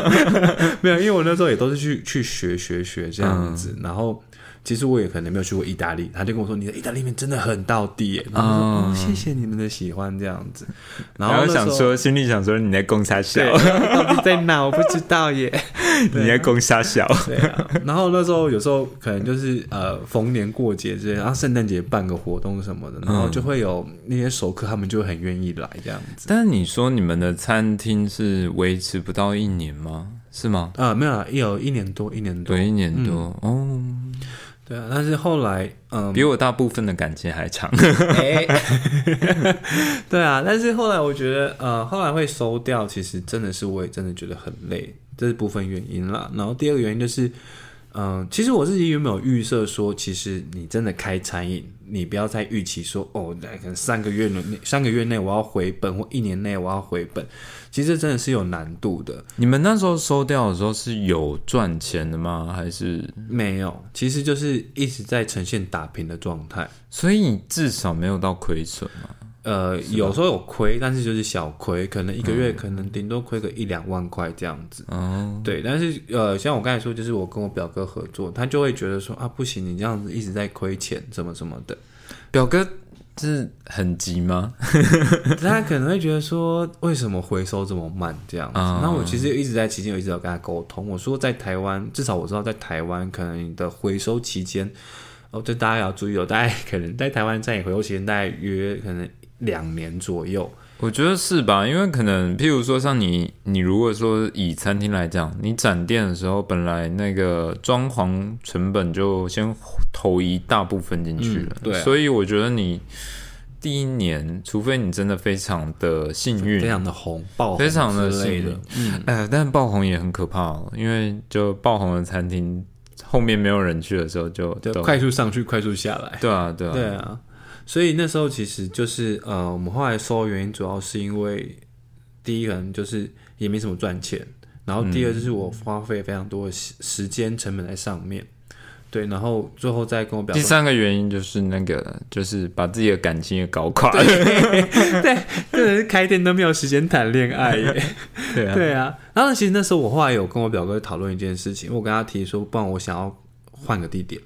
没有，因为我那时候也都是去去学学学这样子，然后。其实我也可能没有去过意大利，他就跟我说你的意大利面真的很到地耶，然后我说、嗯哦谢谢你们的喜欢。这样子，然然后后那时候想说，心里想说你在攻杀小。对，，到底在哪？我不知道耶。你在攻杀小，对啊，然后那时候有时候可能就是呃逢年过节之类，然后圣诞节办个活动什么的，然后就会有那些熟客，他们就很愿意来这样子。但是你说你们的餐厅是维持不到一年吗？是吗？啊、没有啦，有一年多，一年多，对，一年多、哦，对啊。但是后来，嗯，比我大部分的感情还长。欸 对啊，但是后来我觉得，呃，后来会收掉，其实真的是我也真的觉得很累，这是部分原因啦。然后第二个原因就是，嗯、其实我自己有没有预设说，其实你真的开餐饮，你不要再预期说，哦，那可能三个月内三个月内我要回本，或一年内我要回本，其实真的是有难度的。你们那时候收掉的时候是有赚钱的吗？还是没有，其实就是一直在呈现打平的状态。所以你至少没有到亏损嘛？呃，有时候有亏，但是就是小亏，可能一个月可能顶多亏个一两万块这样子。哦，对，但是呃，像我刚才说，就是我跟我表哥合作，他就会觉得说啊，不行，你这样子一直在亏钱，什么什么的，表哥是很急吗？他可能会觉得说，为什么回收这么慢这样子？啊那我其实一直在期间，我一直有跟他沟通，我说在台湾，至少我知道在台湾，可能你的回收期间，哦，这大家要注意哦，大概可能在台湾站也回收期间大概约可能两年左右。我觉得是吧？因为可能，譬如说，像你，你如果说以餐厅来讲，你展店的时候，本来那个装潢成本就先投一大部分进去了，嗯对啊所以我觉得你第一年，除非你真的非常的幸运，非常的红，爆红非常的累的幸运，，嗯，呃，但爆红也很可怕哦，因为就爆红的餐厅后面没有人去的时候就，就快速上去，快速下来。对啊，对啊，对啊，所以那时候其实就是呃，我们后来收的原因主要是因为第一可能就是也没什么赚钱，然后第二就是我花费非常多的时时间成本在上面，对，然后最后再跟我表，第三个原因就是那个，就是把自己的感情也搞垮了，对 真的是开店都没有时间谈恋爱耶。对啊，对啊，然后其实那时候我后来有跟我表哥讨论一件事情，我跟他提说，不然我想要换个地点。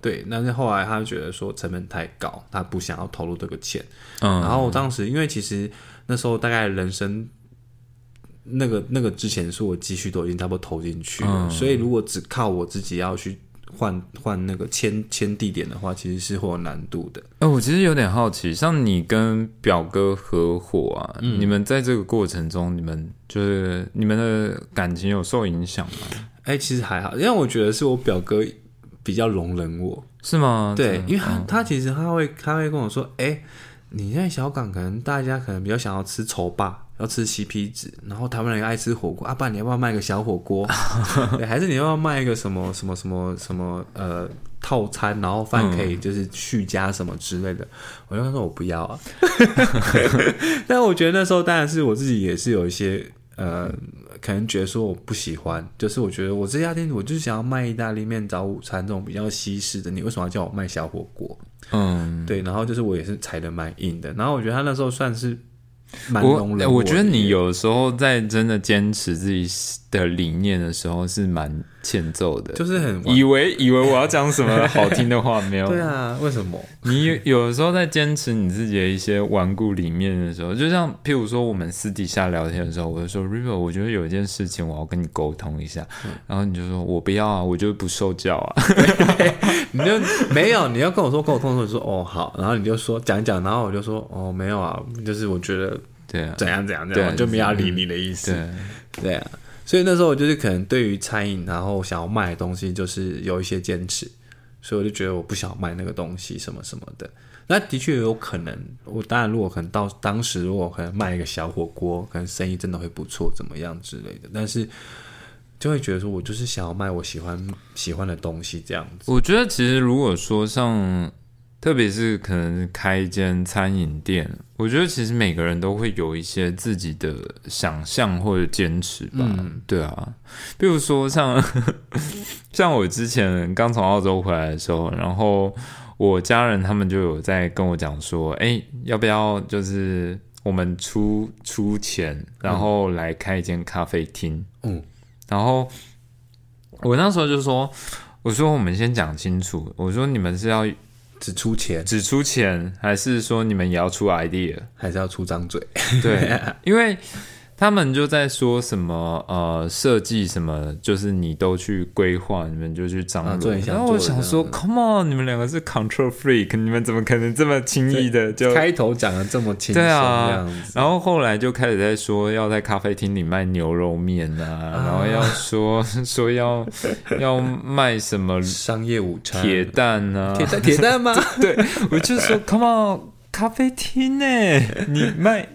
对，但是后来他觉得说成本太高，他不想要投入这个钱。嗯，然后我当时因为其实那时候大概人生那个那个之前是我积蓄都已经差不多投进去了，嗯所以如果只靠我自己要去换换那个迁迁地点的话，其实是会有难度的。哎、我其实有点好奇，像你跟表哥合伙啊，嗯你们在这个过程中，你们就是你们的感情有受影响吗？哎、其实还好，因为我觉得是我表哥比较容忍我，是吗？对，因为他、嗯他其实他会他会跟我说，哎、你在小港可能大家可能比较想要吃丑霸，要吃西皮子，然后台湾人爱吃火锅，啊，爸你要不要卖个小火锅？对，还是你要不要卖一个什么什么什么什么呃套餐，然后饭可以就是续加什么之类的？我就跟他说我不要啊。但我觉得那时候当然是我自己也是有一些呃，可能觉得说我不喜欢，就是我觉得我这家店我就是想要卖意大利面、早午餐这种比较西式的，你为什么要叫我卖小火锅？嗯，对，然后就是我也是踩的蛮硬的，然后我觉得他那时候算是蛮我容忍我觉得你有时候在真的坚持自己的理念的时候是蛮欠揍的，就是很以为以为我要讲什么好听的话没有？对啊，为什么？你有有的时候在坚持你自己的一些顽固理念的时候，就像譬如说我们私底下聊天的时候，我就说 River，我觉得有一件事情我要跟你沟通一下，嗯。然后你就说我不要啊，我就不受教啊，你就没有，你要跟我说沟通的时候，你说哦好，然后你就说讲一讲，然后我就说哦没有啊，就是我觉得对啊，怎样怎样怎样，我就没有要理你的意思。对，对啊，所以那时候我就是可能对于餐饮，然后想要卖的东西，就是有一些坚持，所以我就觉得我不想卖那个东西什么什么的。那的确有可能，我当然如果可能到当时如果可能卖一个小火锅，可能生意真的会不错，怎么样之类的，但是就会觉得说我就是想要卖我喜欢喜欢的东西这样子。我觉得其实如果说像特别是可能开一间餐饮店，我觉得其实每个人都会有一些自己的想象或者坚持吧。嗯对啊，比如说像 像我之前刚从澳洲回来的时候，然后我家人他们就有在跟我讲说，哎、要不要就是我们出出钱，然后来开一间咖啡厅。嗯，然后我那时候就说，我说我们先讲清楚，我说你们是要只出钱只出钱，还是说你们也要出 idea？还是要出张嘴？对，因为他们就在说什么呃设计什么，就是你都去规划，你们就去张罗。啊做你想然后我想说，Come on，你们两个是 control freak，你们怎么可能这么轻易的就？开头讲的这么轻松，对啊。然后后来就开始在说要在咖啡厅里卖牛肉面啊，然后要说 说要要卖什么商业午餐，铁蛋啊，铁蛋铁蛋吗？对，我就说 Come on，咖啡厅呢？你卖，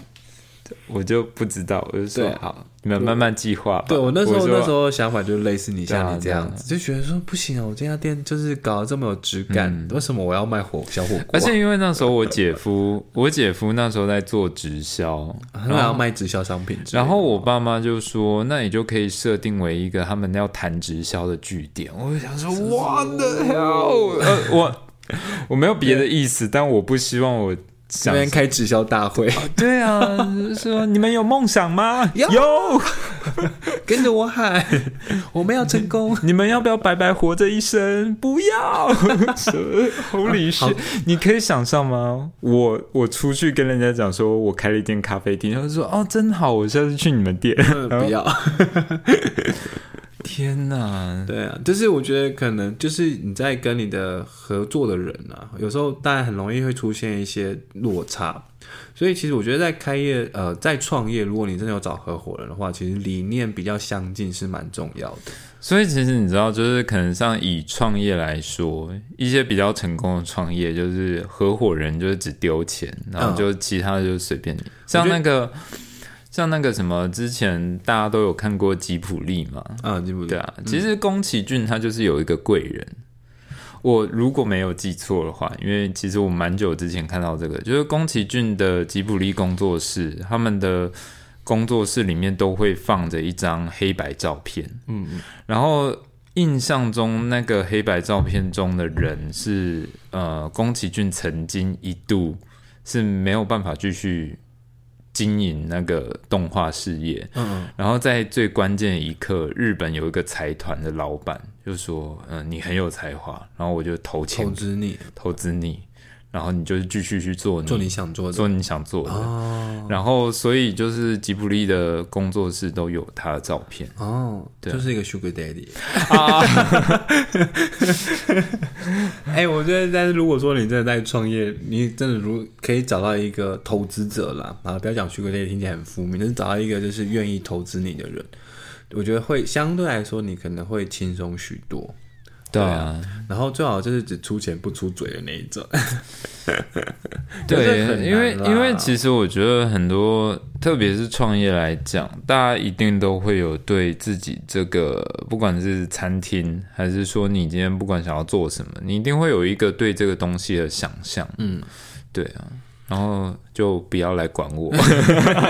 我就不知道，我就说好，你们慢慢计划。对我那时候那时候想法就类似你像你这样子，就觉得说不行啊，我这家店就是搞得这么有质感，嗯为什么我要卖火小火锅啊？而且因为那时候我姐夫，我姐夫那时候在做直销，他们要卖直销商品然后我爸妈就说，那你就可以设定为一个他们要谈直销的据点。我就想说，What the hell？呃，我 我没有别的意思，但我不希望我这想边开直销大会，对啊，就是说你们有梦想吗？有有。跟着我喊，我们要成功。你们要不要白白活这一生？不要！好理是，你可以想象吗？我我出去跟人家讲说，我开了一间咖啡厅，他就说哦，真好，我下次去你们店。不要，天哪！对啊，就是我觉得可能就是你在跟你的合作的人啊，有时候大家很容易会出现一些落差，所以其实我觉得在开业呃在创业，如果你真的有找合伙人的话，其实理念比较相近是蛮重要的。所以其实你知道，就是可能像以创业来说，一些比较成功的创业，就是合伙人就是只丢钱，然后就其他的就随便你。像那个。像那个什么，之前大家都有看过吉普力嘛？啊，吉普力对啊，其实宫崎骏他就是有一个贵人。我如果没有记错的话，因为其实我蛮久之前看到这个，就是宫崎骏的吉普力工作室，他们的工作室里面都会放着一张黑白照片。嗯嗯，然后印象中那个黑白照片中的人是呃，宫崎骏曾经一度是没有办法继续经营那个动画事业，嗯。然后在最关键的一刻，日本有一个财团的老板就说：“嗯、你很有才华，然后我就投钱。投资你。投资你，然后你就继续去做你做你想做的做你想做的。哦然后，所以就是吉卜力的工作室都有他的照片哦，对就是一个 Sugar Daddy。啊。哎、我觉得，但是如果说你真的在创业，你真的如可以找到一个投资者啦，啊，不要讲 Sugar Daddy 听起来很负面，但是找到一个就是愿意投资你的人，我觉得会相对来说你可能会轻松许多。对啊，然后最好就是只出钱不出嘴的那一种。对，因为因为其实我觉得很多，特别是创业来讲，大家一定都会有对自己这个，不管是餐厅，还是说你今天不管想要做什么，你一定会有一个对这个东西的想象。嗯，对啊，然后就不要来管我。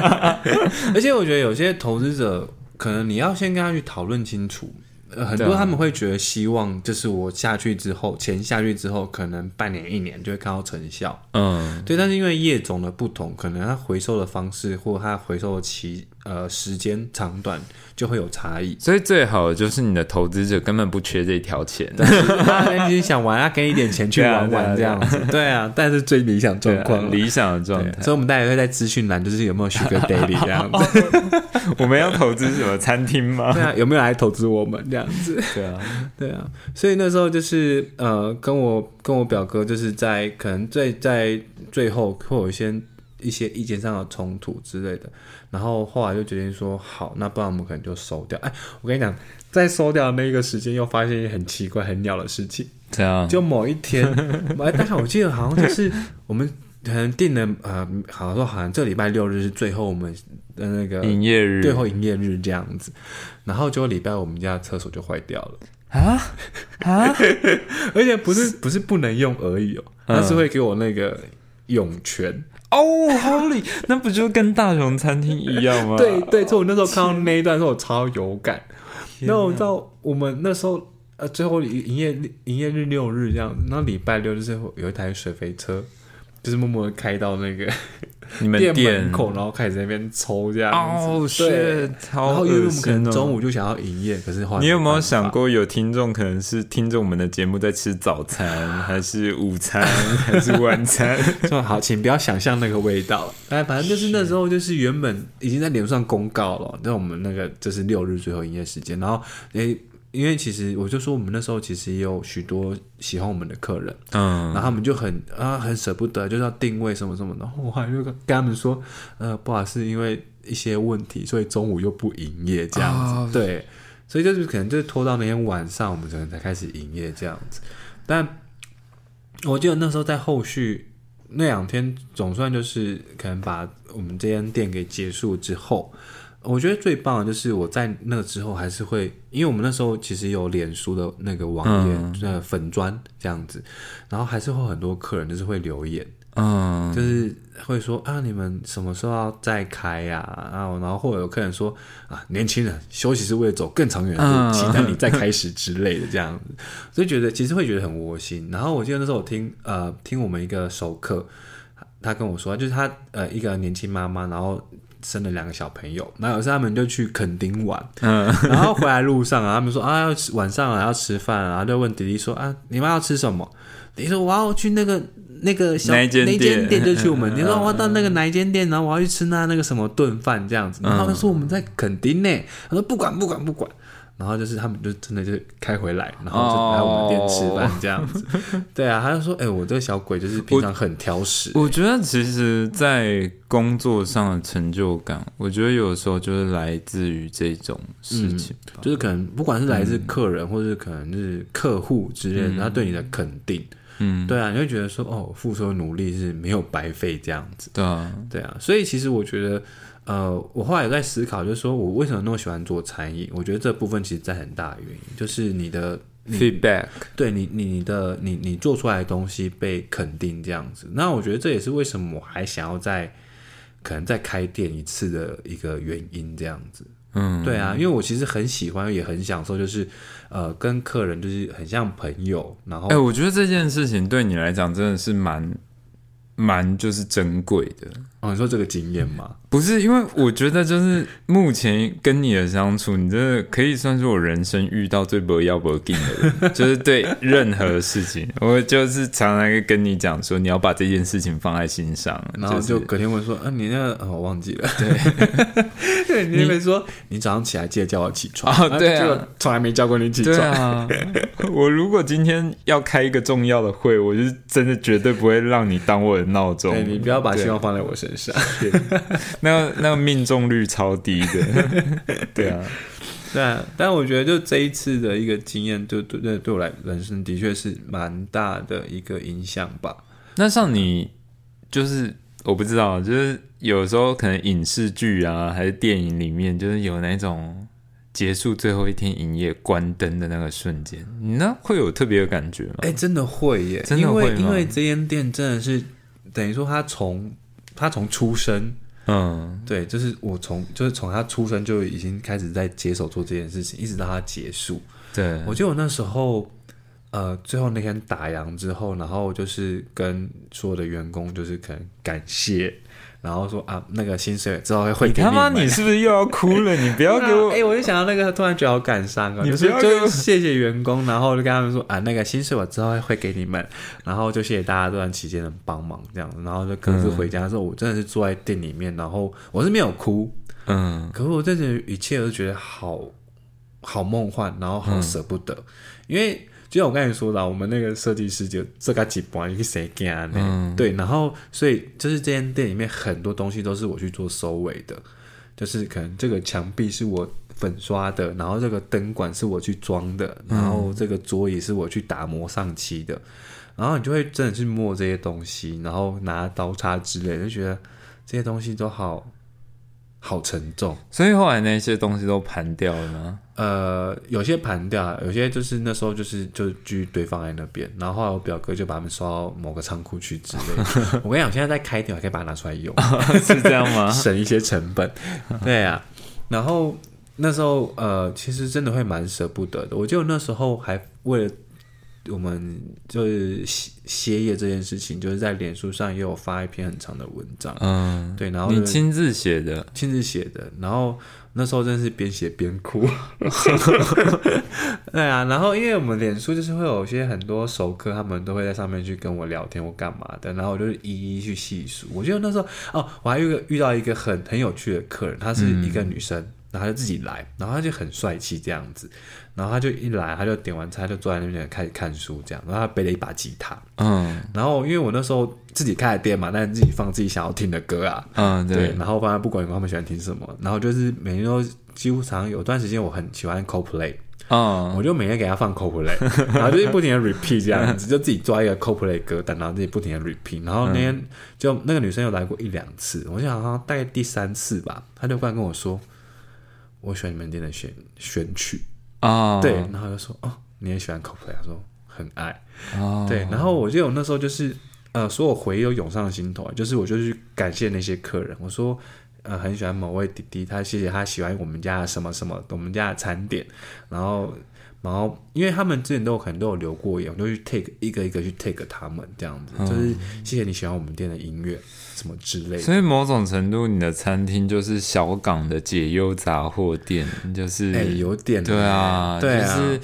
而且我觉得有些投资者，可能你要先跟他去讨论清楚。呃，很多他们会觉得希望，就是我下去之后，钱下去之后，可能半年一年就会看到成效。嗯，对，但是因为业种的不同，可能它回收的方式或它回收的期呃时间长短就会有差异。所以最好的就是你的投资者根本不缺这条钱。他其实想玩，他给你点钱去玩玩这样子。对啊，但是最理想状况理想的状对态。所以我们大家也会在资讯栏，就是有没有 Sugar Daily 这样子。我们要投资什么餐厅吗？对啊，有没有来投资我们这样子？对啊，对啊，所以那时候就是呃，跟我跟我表哥就是在可能最在最后会有一些一些意见上的冲突之类的，然后后来就决定说好，那不然我们可能就收掉。哎，我跟你讲，在收掉的那个时间又发现一件很奇怪、很鸟的事情，这样就某一天，哎，但是我记得好像就是我们可能定了呃，好像说好像这礼拜六日是最后我们的那个营业日最后营业日这样子，然后结果礼拜我们家的厕所就坏掉了。啊啊！而且不是不是不能用而已哦，嗯他是会给我那个泳权。哦，好礼，那不就跟大雄餐厅一样吗？对对，所以我那时候看到那一段的时候，我超有感。天然后我知道我们那时候呃，最后营营业营业日六日这样子，然后礼拜六就是会有一台水肥车，就是默默的开到那个你们店店门口，然后开始在那边抽这样子。哦，对是，然超后因为我们恶心可能哦中午就想要营业，可是你有没有想？过，有听众可能是听着我们的节目在吃早餐，还是午餐，还是晚餐？说好，请不要想象那个味道。哎，反正就是那时候就是原本已经在脸上公告了，在我们那个就是六日最后营业时间，然后诶。因为其实我就说，我们那时候其实也有许多喜欢我们的客人，嗯然后他们就很啊很舍不得，就是要定位什么什么的。然后我还就跟他们说，呃，不好意思，因为一些问题，所以中午又不营业这样子。哦对，所以就是可能就是拖到那天晚上，我们可能才开始营业这样子。但我记得那时候在后续那两天，总算就是可能把我们这间店给结束之后。我觉得最棒的就是我在那个之后还是会，因为我们那时候其实有脸书的那个网页、嗯呃粉砖这样子，然后还是会有很多客人就是会留言，嗯，就是会说啊你们什么时候要再开呀、然后然后或者有客人说啊年轻人休息是为了走更长远的路，嗯。期待你再开始之类的。这样子，所以觉得其实会觉得很窝心。然后我记得那时候我听呃听我们一个熟客，他跟我说，就是他呃一个年轻妈妈，然后生了两个小朋友，然后有时候他们就去垦丁玩，嗯。然后回来路上啊，他们说啊要吃晚上啊要吃饭啊，然后就问弟弟说啊你们要吃什么？迪迪说我要去那个那个小哪间那间店店就去我们，嗯 你说我要到那个哪一间店，然后我要去吃那那个什么炖饭这样子，然后他们说我们在垦丁呢，他说不管不管不管。然后就是他们就真的就是开回来，然后就来我们店吃饭这样子。对啊，他就说：“哎、我这个小鬼就是平常很挑食。我觉得其实，在工作上的成就感，我觉得有时候就是来自于这种事情吧。就是可能不管是来自客人，或是可能是客户之类的，他对你的肯定，嗯，对啊，你会觉得说哦，付出的努力是没有白费这样子，对啊，对啊，所以其实我觉得，呃，我后来有在思考，就是说我为什么那么喜欢做餐饮？我觉得这部分其实在很大的原因就是你的你 feedback，对你你你的你你做出来的东西被肯定这样子，那我觉得这也是为什么我还想要再可能再开店一次的一个原因这样子。嗯，对啊，因为我其实很喜欢，也很享受，就是呃，跟客人就是很像朋友，然后哎、我觉得这件事情对你来讲真的是蛮蛮就是珍贵的。哦，你说这个经验吗？不是，因为我觉得就是目前跟你的相处，你真的可以算是我人生遇到最不要不敬的人，就是对任何事情，我就是常常跟你讲说，你要把这件事情放在心上，然后就隔天问说，啊，你那个、呃我忘记了，对，对，你那边说 你早上起来记得叫我起床，哦对啊。从来没叫过你起对床，啊，我如果今天要开一个重要的会，我就是真的绝对不会让你当我的闹钟。对你不要把希望放在我身上。那个那个命中率超低的。对啊，对啊，但我觉得就这一次的一个经验，对对对，对我来人生的确是蛮大的一个影响吧。那像你就是我不知道，就是有时候可能影视剧啊，还是电影里面，就是有那种结束最后一天营业关灯的那个瞬间，你那会有特别的感觉吗？哎、真的会耶，真的会吗因为因为这间店真的是等于说他从他从出生，嗯对，就是我从就是从他出生就已经开始在接手做这件事情，一直到他结束。对，我记得我那时候，呃，最后那天打烊之后，然后就是跟所有的员工就是可能感谢，然后说啊，那个薪水之后会给你他妈你是不是又要哭了？你不要给我哎、我就想到那个，突然觉得好感伤啊！你就是不要给我就谢谢员工，然后就跟他们说啊，那个薪水我之后会给你们，然后就谢谢大家这段期间的帮忙，这样子，然后就各自回家的时候，我真的是坐在店里面，然后我是没有哭，嗯。可是我真的一切都觉得好好梦幻，然后好舍不得，因为就像我刚才说的啊，我们那个设计师就这个几班去谁干呢？嗯对，然后所以就是这间店里面很多东西都是我去做收尾的，就是可能这个墙壁是我粉刷的，然后这个灯管是我去装的，然后这个桌椅是我去打磨上漆的，然后你就会真的去摸这些东西，然后拿刀叉之类的，就觉得这些东西都好好沉重。所以后来那些东西都盘掉了吗？呃，有些盘掉，有些就是那时候就是就继续堆放在那边，然后后来我表哥就把他们收到某个仓库去之类的。我跟你讲，我现在在开店，我还可以把它拿出来用，是这样吗？省一些成本。对啊，然后那时候呃，其实真的会蛮舍不得的。我记得那时候还为了我们就是歇歇业这件事情，就是在脸书上也有发一篇很长的文章。嗯，对，然后你亲自写的，亲自写的，然后那时候真是边写边哭。对啊，然后因为我们脸书就是会有些很多熟客，他们都会在上面去跟我聊天或干嘛的，然后我就一一去细数。我记得那时候哦，我还遇个遇到一个很很有趣的客人，她是一个女生，然后他就自己来，然后他就很帅气这样子，然后他就一来，他就点完菜就坐在那边开始看书这样，然后他背了一把吉他，嗯。然后因为我那时候自己开的店嘛，但是自己放自己想要听的歌啊，嗯，对，对，然后反正不管他们喜欢听什么，然后就是每天都几乎常常有段时间我很喜欢 CoPlay，嗯。我就每天给他放 CoPlay，然后就是不停的 repeat 这样子，就自己抓一个 CoPlay 歌单，然后自己不停的 repeat，然后那天就那个女生有来过一两次，我想好像大概第三次吧，她就过来跟我说，我喜欢你们店的选选曲，啊，对，然后就说哦你也喜欢 CoPlay，他说很爱。哦，对，然后我记得我那时候就是呃，所有回忆都涌上心头，就是我就去感谢那些客人，我说呃很喜欢某位弟弟，他谢谢他喜欢我们家的什么什么，我们家的餐点，然后然后因为他们之前都有可能都有留过言，我就去 take 一个一个去 take 他们这样子，就是谢谢你喜欢我们店的音乐什么之类的。所以某种程度，你的餐厅就是小港的解忧杂货店，就是哎、有点对啊，对啊，就是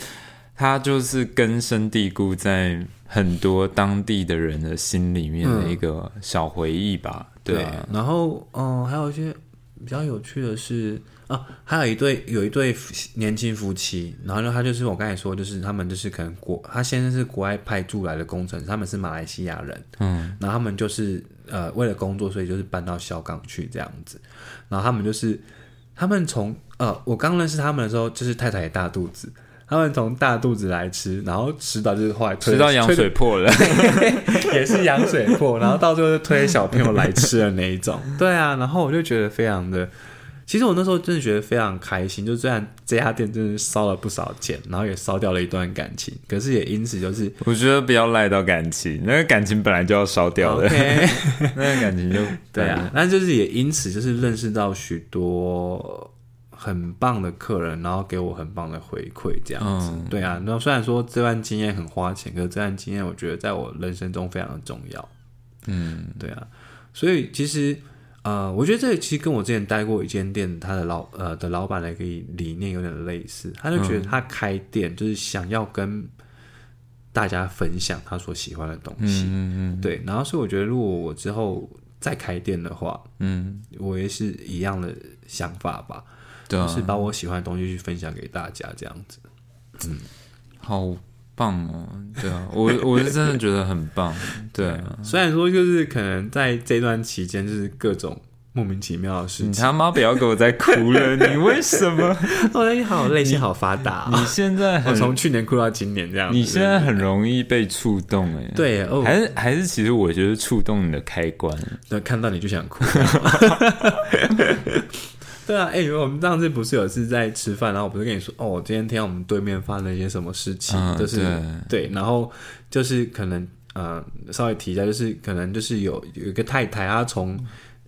它就是根深蒂固在很多当地的人的心里面的一个小回忆吧，对啊，然后嗯、还有一些比较有趣的是啊，还有一对有一对年轻夫妻，然后呢，他就是我刚才说，就是他们就是可能国他先生是国外派驻来的工程师，他们是马来西亚人，嗯，然后他们就是呃为了工作，所以就是搬到小港去这样子，然后他们就是他们从呃我刚认识他们的时候，就是太太也大肚子。他们从大肚子来吃，然后吃到就是后来吃到羊水破了，也是羊水破，然后到最后就推小朋友来吃的那一种。对啊，然后我就觉得非常的，其实我那时候真的觉得非常开心。就虽然这家店真的烧了不少钱，然后也烧掉了一段感情，可是也因此就是我觉得不要赖到感情，那个感情本来就要烧掉的 那个感情就对啊，那就是也因此就是认识到许多。很棒的客人，然后给我很棒的回馈，这样子。嗯对啊，那虽然说这段经验很花钱，可是这段经验我觉得在我人生中非常的重要。嗯对啊，所以其实呃，我觉得这其实跟我之前待过一间店，他的老呃的老板的一个理念有点类似，他就觉得他开店就是想要跟大家分享他所喜欢的东西，嗯嗯。对，然后所以我觉得如果我之后再开店的话，嗯，我也是一样的想法吧，对啊，就是把我喜欢的东西去分享给大家，这样子。嗯。好棒哦，对啊，我我是真的觉得很棒，对啊，虽然说就是可能在这段期间，就是各种莫名其妙的事情，你他妈不要给我再哭了，你为什么？我的好内心好发达、你现在我很从去年哭到今年这样。你现在很容易被触动哎，，对哦，还是还是其实我觉得触动你的开关，那看到你就想哭。对啊，哎、我们上次不是有一次在吃饭，然后我不是跟你说，哦，我今天听到我们对面发生了一些什么事情，嗯就是对。对，然后就是可能呃稍微提一下，就是可能就是有有一个太太，她从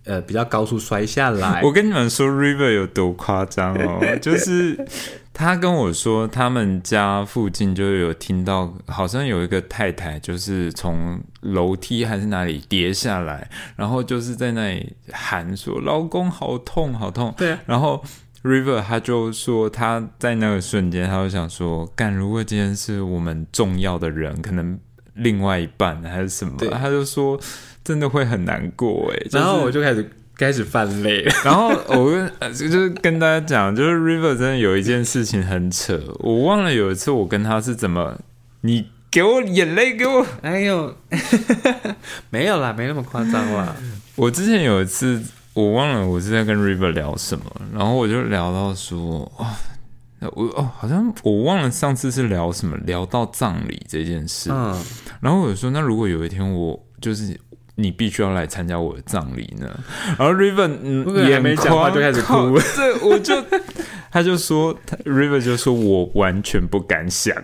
呃比较高速摔下来，我跟你们说，River 有多夸张哦，就是他跟我说，他们家附近就有听到，好像有一个太太，就是从楼梯还是哪里跌下来，然后就是在那里喊说：“老公好痛，好痛。”对。啊，然后 River 他就说他在那个瞬间，他就想说，干，如果今天是我们重要的人，可能另外一半还是什么，他就说真的会很难过哎。就是然后我就开始开始犯泪。然后我跟呃就是跟大家讲，就是 River 真的有一件事情很扯，我忘了有一次我跟他是怎么，你给我眼泪给我，哎呦，没有啦，没那么夸张啦。我之前有一次我忘了我是在跟 River 聊什么，然后我就聊到说，哦，我哦好像我忘了上次是聊什么，聊到葬礼这件事，嗯，然后我就说，那如果有一天我就是你必须要来参加我的葬礼呢？然后 Riven 嗯不可能还没讲话就开始哭眼眶靠对，我就他就说他，Riven 就说我完全不敢想，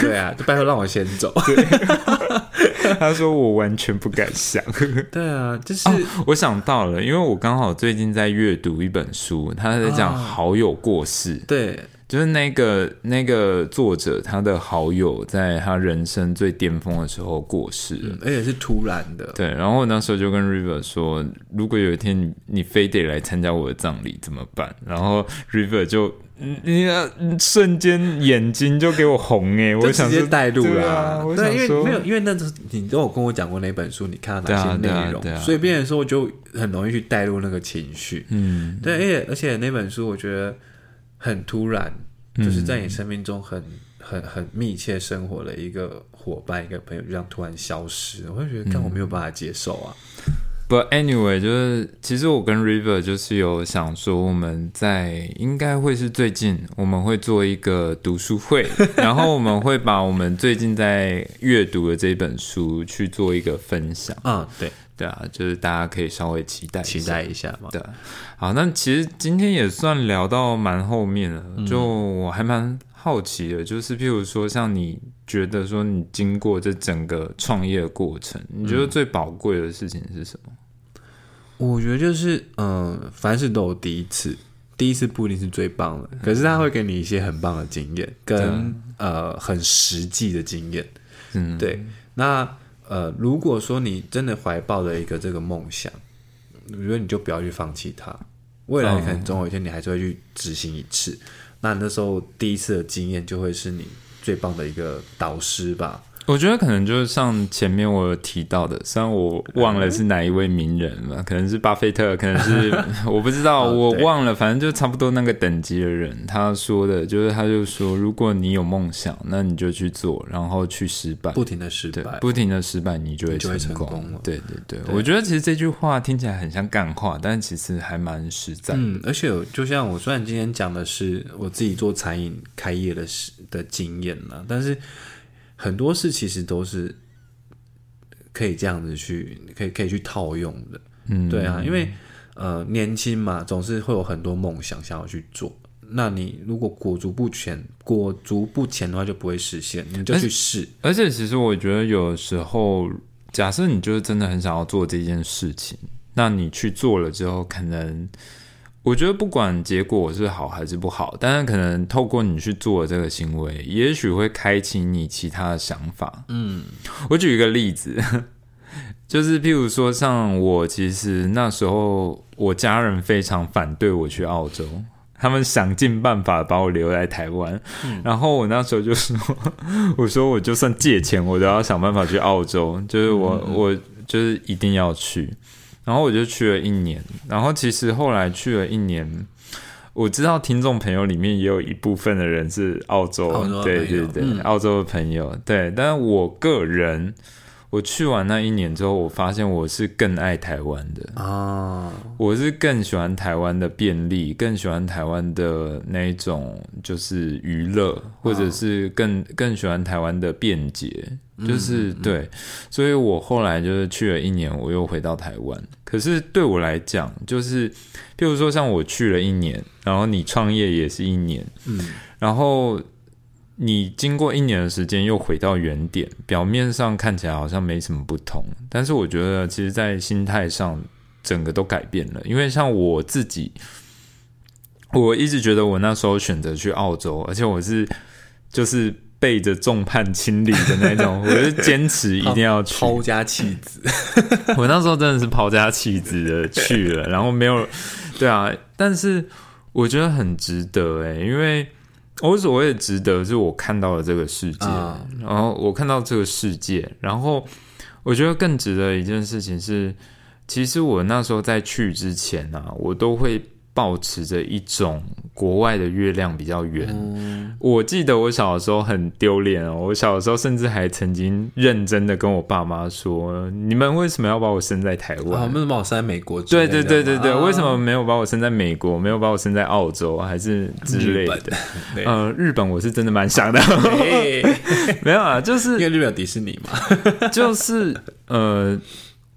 对啊，就拜托让我先走。对 他说我完全不敢想。对啊，就是、我想到了，因为我刚好最近在阅读一本书，他在讲好友过世，对，就是那个那个作者他的好友在他人生最巅峰的时候过世了。而且是突然的。对，然后我那时候就跟 River 说，如果有一天你你非得来参加我的葬礼怎么办？然后 River 就嗯你啊瞬间眼睛就给我红哎，我就直接带入啦对因为没有，因为那你都有跟我讲过那本书，你看到哪些内容，所以变成说我就很容易去带入那个情绪。嗯对，而且而且那本书我觉得很突然，嗯就是在你生命中很很很密切生活的一个伙伴、一个朋友，就这样突然消失，我会觉得，但我没有办法接受啊。But anyway，就是其实我跟 River 就是有想说，我们在应该会是最近我们会做一个读书会，然后我们会把我们最近在阅读的这本书去做一个分享。嗯，对，对啊，就是大家可以稍微期待一下。期待一下嘛。对，好，那其实今天也算聊到蛮后面了，就我还蛮好奇的，就是譬如说，像你觉得说你经过这整个创业的过程，你觉得最宝贵的事情是什么？我觉得就是，嗯、凡事都有第一次，第一次不一定是最棒的，可是他会给你一些很棒的经验，跟呃很实际的经验。嗯，对，那呃，如果说你真的怀抱着一个这个梦想，我觉得你就不要去放弃它。未来可能总有一天你还是会去执行一次，那那时候第一次的经验就会是你最棒的一个导师吧。我觉得可能就是像前面我有提到的，虽然我忘了是哪一位名人了，可能是巴菲特，可能是 我不知道，我忘了，反正就差不多那个等级的人，他说的就是，他就说，如果你有梦想，那你就去做，然后去失败，不停的失对败，，不停的失败，你就会成功。成功了。对对对，我觉得其实这句话听起来很像干话，但其实还蛮实在。嗯，而且就像我虽然今天讲的是我自己做餐饮开业的事的经验呢，但是很多事其实都是可以这样子去，可以可以去套用的。嗯，对啊，因为呃年轻嘛，总是会有很多梦想想要去做。那你如果裹足不前，裹足不前的话，就不会实现。你就去试，而且其实我觉得有时候，假设你就是真的很想要做这件事情，那你去做了之后，可能我觉得不管结果是好还是不好，但是可能透过你去做这个行为，也许会开启你其他的想法。嗯，我举一个例子，就是譬如说，像我其实那时候我家人非常反对我去澳洲。他们想尽办法把我留在台湾，然后我那时候就说：“ 我说我就算借钱，我都要想办法去澳洲，就是我、我就是一定要去。”然后我就去了一年，然后其实后来去了一年，我知道听众朋友里面也有一部分的人是澳洲，澳洲的对对对，嗯。澳洲的朋友，对，但是我个人。我去完那一年之后，我发现我是更爱台湾的，啊，我是更喜欢台湾的便利，更喜欢台湾的那一种就是娱乐，或者是更更喜欢台湾的便捷，就是对，所以我后来就是去了一年，我又回到台湾。可是对我来讲，就是譬如说像我去了一年，然后你创业也是一年，嗯，然后。你经过一年的时间又回到原点，表面上看起来好像没什么不同，但是我觉得其实，在心态上整个都改变了。因为像我自己，我一直觉得我那时候选择去澳洲，而且我是就是背着众叛亲离的那种，我就坚持一定要去。抛家弃子，我那时候真的是抛家弃子的去了，然后没有，对啊，但是我觉得很值得诶、因为我所谓的值得，是我看到了这个世界，啊然后我看到这个世界，然后我觉得更值得一件事情是，其实我那时候在去之前啊，我都会保持着一种国外的月亮比较圆。我记得我小的时候很丢脸哦，我小的时候甚至还曾经认真的跟我爸妈说：“你们为什么要把我生在台湾？”为什么把我生在美国之对对对对对，啊。为什么没有把我生在美国，没有把我生在澳洲，还是之类的？呃，日本我是真的蛮想的，嘿 没有啊，就是因为日本有迪士尼嘛，就是呃，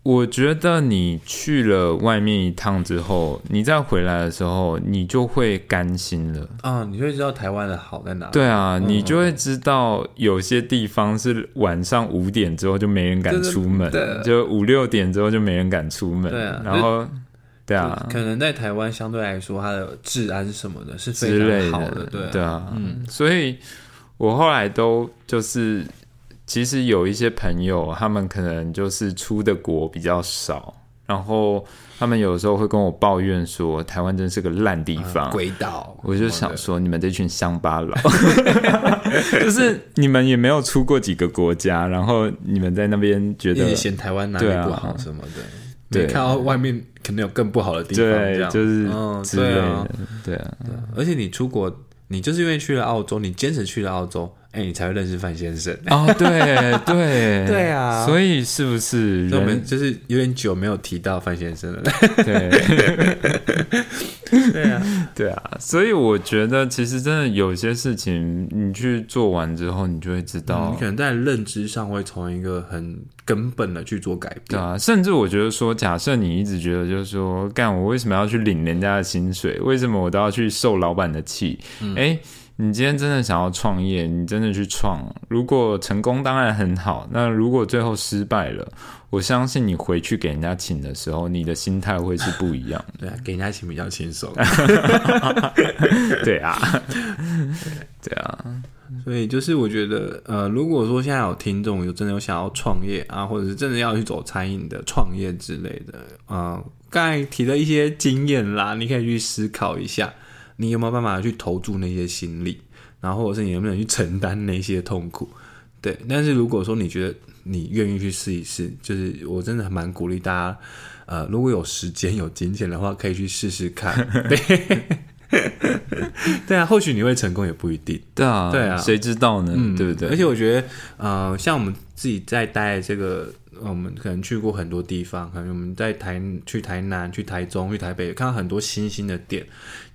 我觉得你去了外面一趟之后，你再回来的时候，你就会甘心了。啊，你就会知道台湾的好在哪。对啊，你就会知道有些地方是晚上五点之后就没人敢出门，就五六点之后就没人敢出门。对啊，然后对啊，可能在台湾相对来说，它的治安什么的是非常好的。对对啊，嗯，所以我后来都就是。其实有一些朋友，他们可能就是出的国比较少，然后他们有时候会跟我抱怨说，台湾真是个烂地方，鬼岛。我就想说，你们这群乡巴佬，就是你们也没有出过几个国家，然后你们在那边觉得嫌台湾哪里不好什么的，对，看到外面可能有更不好的地方，对，就是之类的，对啊。而且你出国，你就是因为去了澳洲，你坚持去了澳洲。哎，你才会认识范先生哦，对对 对啊，所以是不是我们就是有点久没有提到范先生了？对，对啊，对啊，所以我觉得其实真的有些事情，你去做完之后，你就会知道，你可能在认知上会从一个很根本的去做改变。对啊，甚至我觉得说，假设你一直觉得就是说，干我为什么要去领人家的薪水？为什么我都要去受老板的气？哎。你今天真的想要创业，你真的去创。如果成功当然很好，那如果最后失败了，我相信你回去给人家请的时候，你的心态会是不一样。对啊，给人家请比较轻松。对啊，对啊。所以就是我觉得，呃，如果说现在有听众有真的有想要创业啊，或者是真的要去走餐饮的创业之类的，啊，刚才提的一些经验啦，你可以去思考一下。你有没有办法去投注那些心力，然后或者是你能不能去承担那些痛苦？对，但是如果说你觉得你愿意去试一试，就是我真的蛮鼓励大家，呃，如果有时间有金钱的话，可以去试试看。对，对啊，或许你会成功也不一定。对啊，对啊，谁知道呢？对不对？而且我觉得，呃，像我们自己在待这个。我们可能去过很多地方，可能我们在台去台南、去台中、去台北，看到很多新兴的店，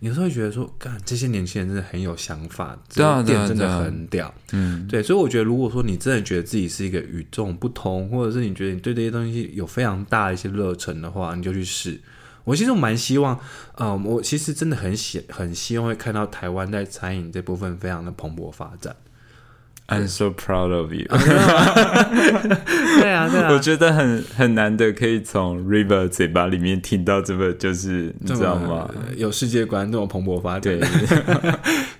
有时候会觉得说，干这些年轻人真的很有想法，这店真的很屌，嗯，对，所以我觉得，如果说你真的觉得自己是一个与众不同，或者是你觉得你对这些东西有非常大的一些热忱的话，你就去试。我其实蛮希望，嗯，我其实真的很喜很希望会看到台湾在餐饮这部分非常的蓬勃发展。I'm so proud of you。对啊，对啊，我觉得很很难得可以从 River 嘴巴里面听到这么就是你知道吗？有世界观这种蓬勃发展。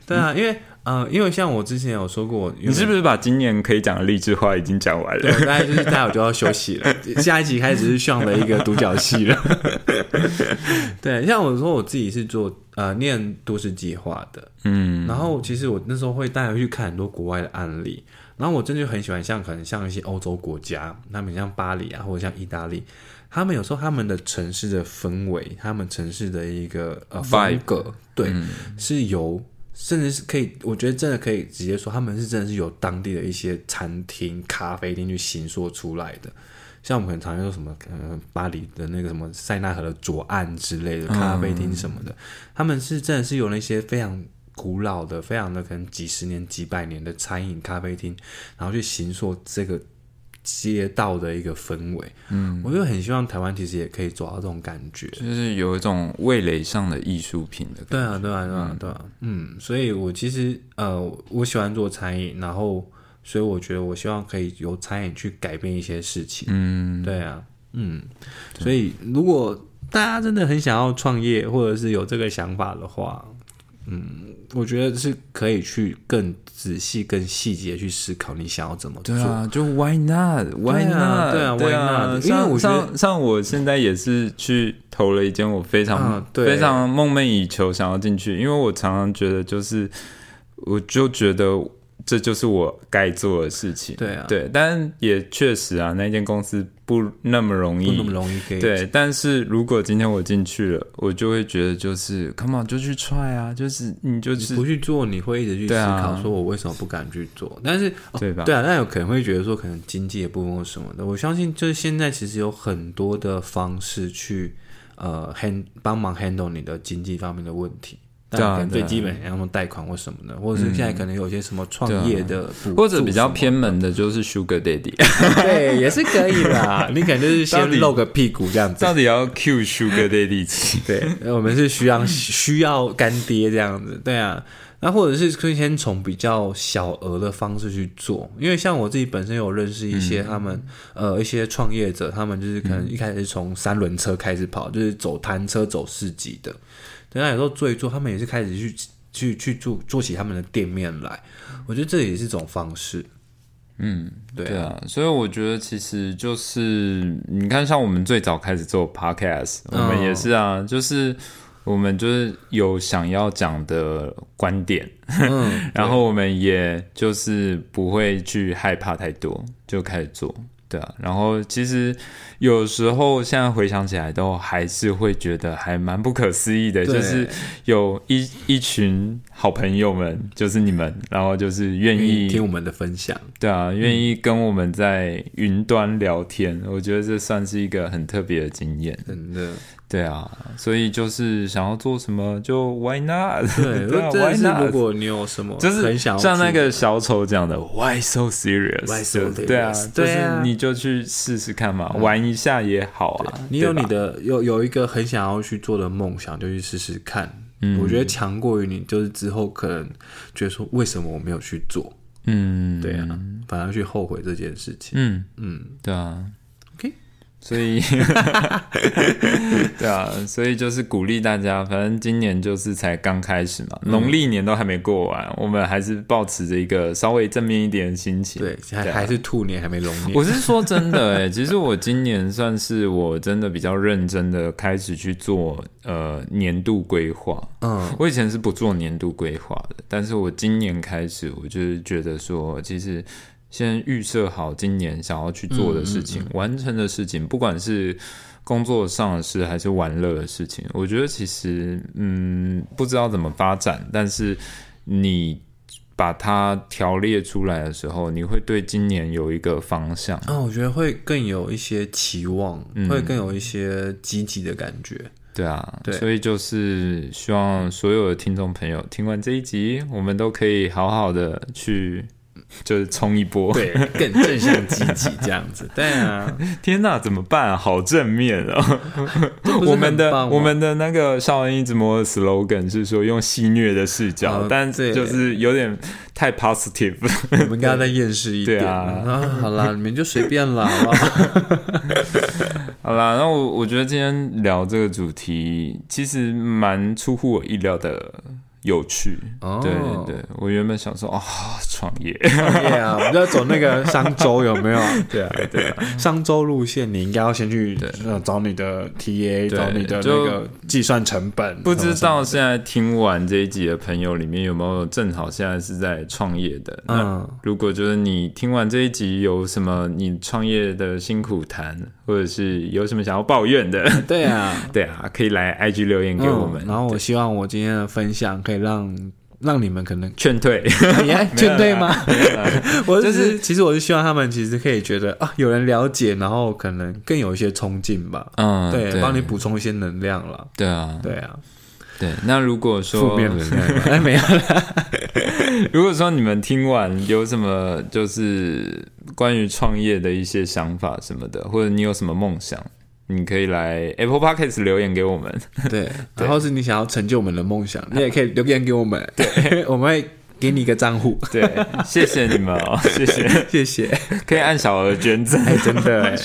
对 啊，因为。嗯，因为像我之前有说过，你是不是把今年可以讲的励志话已经讲完了？对，大概就是待会就要休息了，下一集开始是上的一个独角戏了。对，像我说我自己是做呃念都市计划的，嗯，然后其实我那时候会带回去看很多国外的案例，然后我真的就很喜欢像可能像一些欧洲国家，他们像巴黎啊，或者像意大利，他们有时候他们的城市的氛围，他们城市的一个呃风格，对，是由。甚至是可以，我觉得真的可以直接说，他们是真的是有当地的一些餐厅、咖啡店去行说出来的。像我们很常说什么，呃，巴黎的那个什么塞纳河的左岸之类的咖啡厅什么的，他们是真的是有那些非常古老的、非常的可能几十年、几百年的餐饮咖啡厅，然后去行说这个。街道的一个氛围，嗯，我就很希望台湾其实也可以走到这种感觉，就是有一种味蕾上的艺术品的感觉。对啊，对啊，对啊，对啊，嗯，所以我其实呃，我喜欢做餐饮，然后所以我觉得我希望可以由餐饮去改变一些事情。嗯，对啊，嗯，所以如果大家真的很想要创业，或者是有这个想法的话。嗯，我觉得是可以去更仔细、更细节去思考你想要怎么做。对啊，就 Why not？Why not？对啊，Why not？因为我像像我现在也是去投了一间我非常非常梦寐以求想要进去，因为我常常觉得就是，我就觉得。这就是我该做的事情。对啊，对，但也确实啊，那间公司不那么容易，不那么容易。对，但是如果今天我进去了，我就会觉得就是，Come on，就去 try 啊，就是你就是不去做，你会一直去思考，说我为什么不敢去做？但是对吧？对啊，那有可能会觉得说，可能经济的部分什么的。我相信，就是现在其实有很多的方式去呃，hand 帮忙 handle 你的经济方面的问题。但可能对啊对啊最基本要么贷款或什么的，或者是现在可能有些什么创业的或者比较偏门的，就是 Sugar Daddy，对，也是可以啦。你可能就是先露个屁股这样子。到底要 Q Sugar Daddy 几？对，我们是需要需要干爹这样子，对啊。那或者是可以先从比较小额的方式去做，因为像我自己本身有认识一些他们、呃一些创业者，他们就是可能一开始是从三轮车开始跑，就是走单车走市集的，对，那有时候做一做，他们也是开始去去去做做起他们的店面来，我觉得这也是一种方式，嗯，对对啊，所以我觉得其实就是你看，像我们最早开始做 podcast，我们也是啊，就是我们就是有想要讲的观点，嗯，然后我们也就是不会去害怕太多，就开始做。对啊，然后其实有时候现在回想起来，都还是会觉得还蛮不可思议的，就是有一一群好朋友们，就是你们，然后就是愿意听我们的分享，对啊，愿意跟我们在云端聊天，我觉得这算是一个很特别的经验。真的。对啊，所以就是想要做什么就 Why not？对，对啊，Why 是 not？如果你有什么就是很想要像那做个小丑讲的 “Why so serious”，Why so 就对啊，serious？就是你就去试试看嘛，玩一下也好啊。你有你的有有一个很想要去做的梦想，就去试试看。嗯我觉得强过于你就是之后可能觉得说为什么我没有去做，嗯，对啊，反而去后悔这件事情。嗯，嗯，对啊。所以，对啊，所以就是鼓励大家，反正今年就是才刚开始嘛，农历年都还没过完，我们还是保持着一个稍微正面一点的心情。对，还啊还是兔年还没龙年。我是说真的哎、其实我今年算是我真的比较认真的开始去做呃年度规划。嗯，我以前是不做年度规划的，但是我今年开始，我就是觉得说，其实先预设好今年想要去做的事情，完成的事情，不管是工作上的事还是玩乐的事情，我觉得其实嗯不知道怎么发展，但是你把它条列出来的时候，你会对今年有一个方向。啊、我觉得会更有一些期望，嗯会更有一些积极的感觉。对啊，对所以就是希望所有的听众朋友听完这一集，我们都可以好好的去就是冲一波。对，更正向积极这样子。对啊，天哪，怎么办、啊？好正面哦！我们的我们的那个少恩一直摸的 slogan 是说用戏谑的视角，哦但对就是有点太 positive 了。我们刚刚在厌世一点。对啊好啦，你们就随便啦？好 啦，那我我觉得今天聊这个主题其实蛮出乎我意料的有趣。哦对对对，我原本想说啊，创业。对啊，我们要走那个商周有没有？对啊，对啊，商周路线你应该要先去呃找你的 TA，找你的那个计算成本。不知道现在听完这一集的朋友里面有没有正好现在是在创业的？那嗯如果就是你听完这一集有什么你创业的辛苦谈，或者是有什么想要抱怨的，对啊，对啊，可以来 IG 留言给我们，嗯然后我希望我今天的分享可以让让你们可能劝退。你还 劝退吗？我就就是是其实我是希望他们其实可以觉得啊，有人了解，然后可能更有一些冲劲吧。嗯，对，帮你补充一些能量了。对啊，对啊，对。那如果说负面能量，哎，没有啦。如果说你们听完有什么就是关于创业的一些想法什么的，或者你有什么梦想，你可以来 Apple Podcast 留言给我们。对，然后是你想要成就我们的梦想，你也可以留言给我们，对，我们会给你一个账户，对，谢谢你们哦，谢谢。谢谢。可以按小额捐赠。哎，真的哎，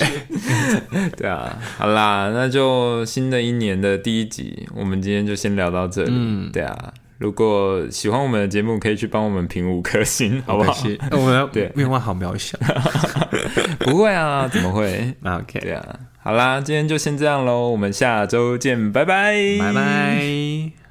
对啊，好啦，那就新的一年的第一集，我们今天就先聊到这里。嗯对啊，如果喜欢我们的节目，可以去帮我们评五颗星，好不好？我们的对愿望好渺小。不会啊，怎么会？那 OK，对啊，好啦，今天就先这样喽，我们下周见，拜拜，拜拜。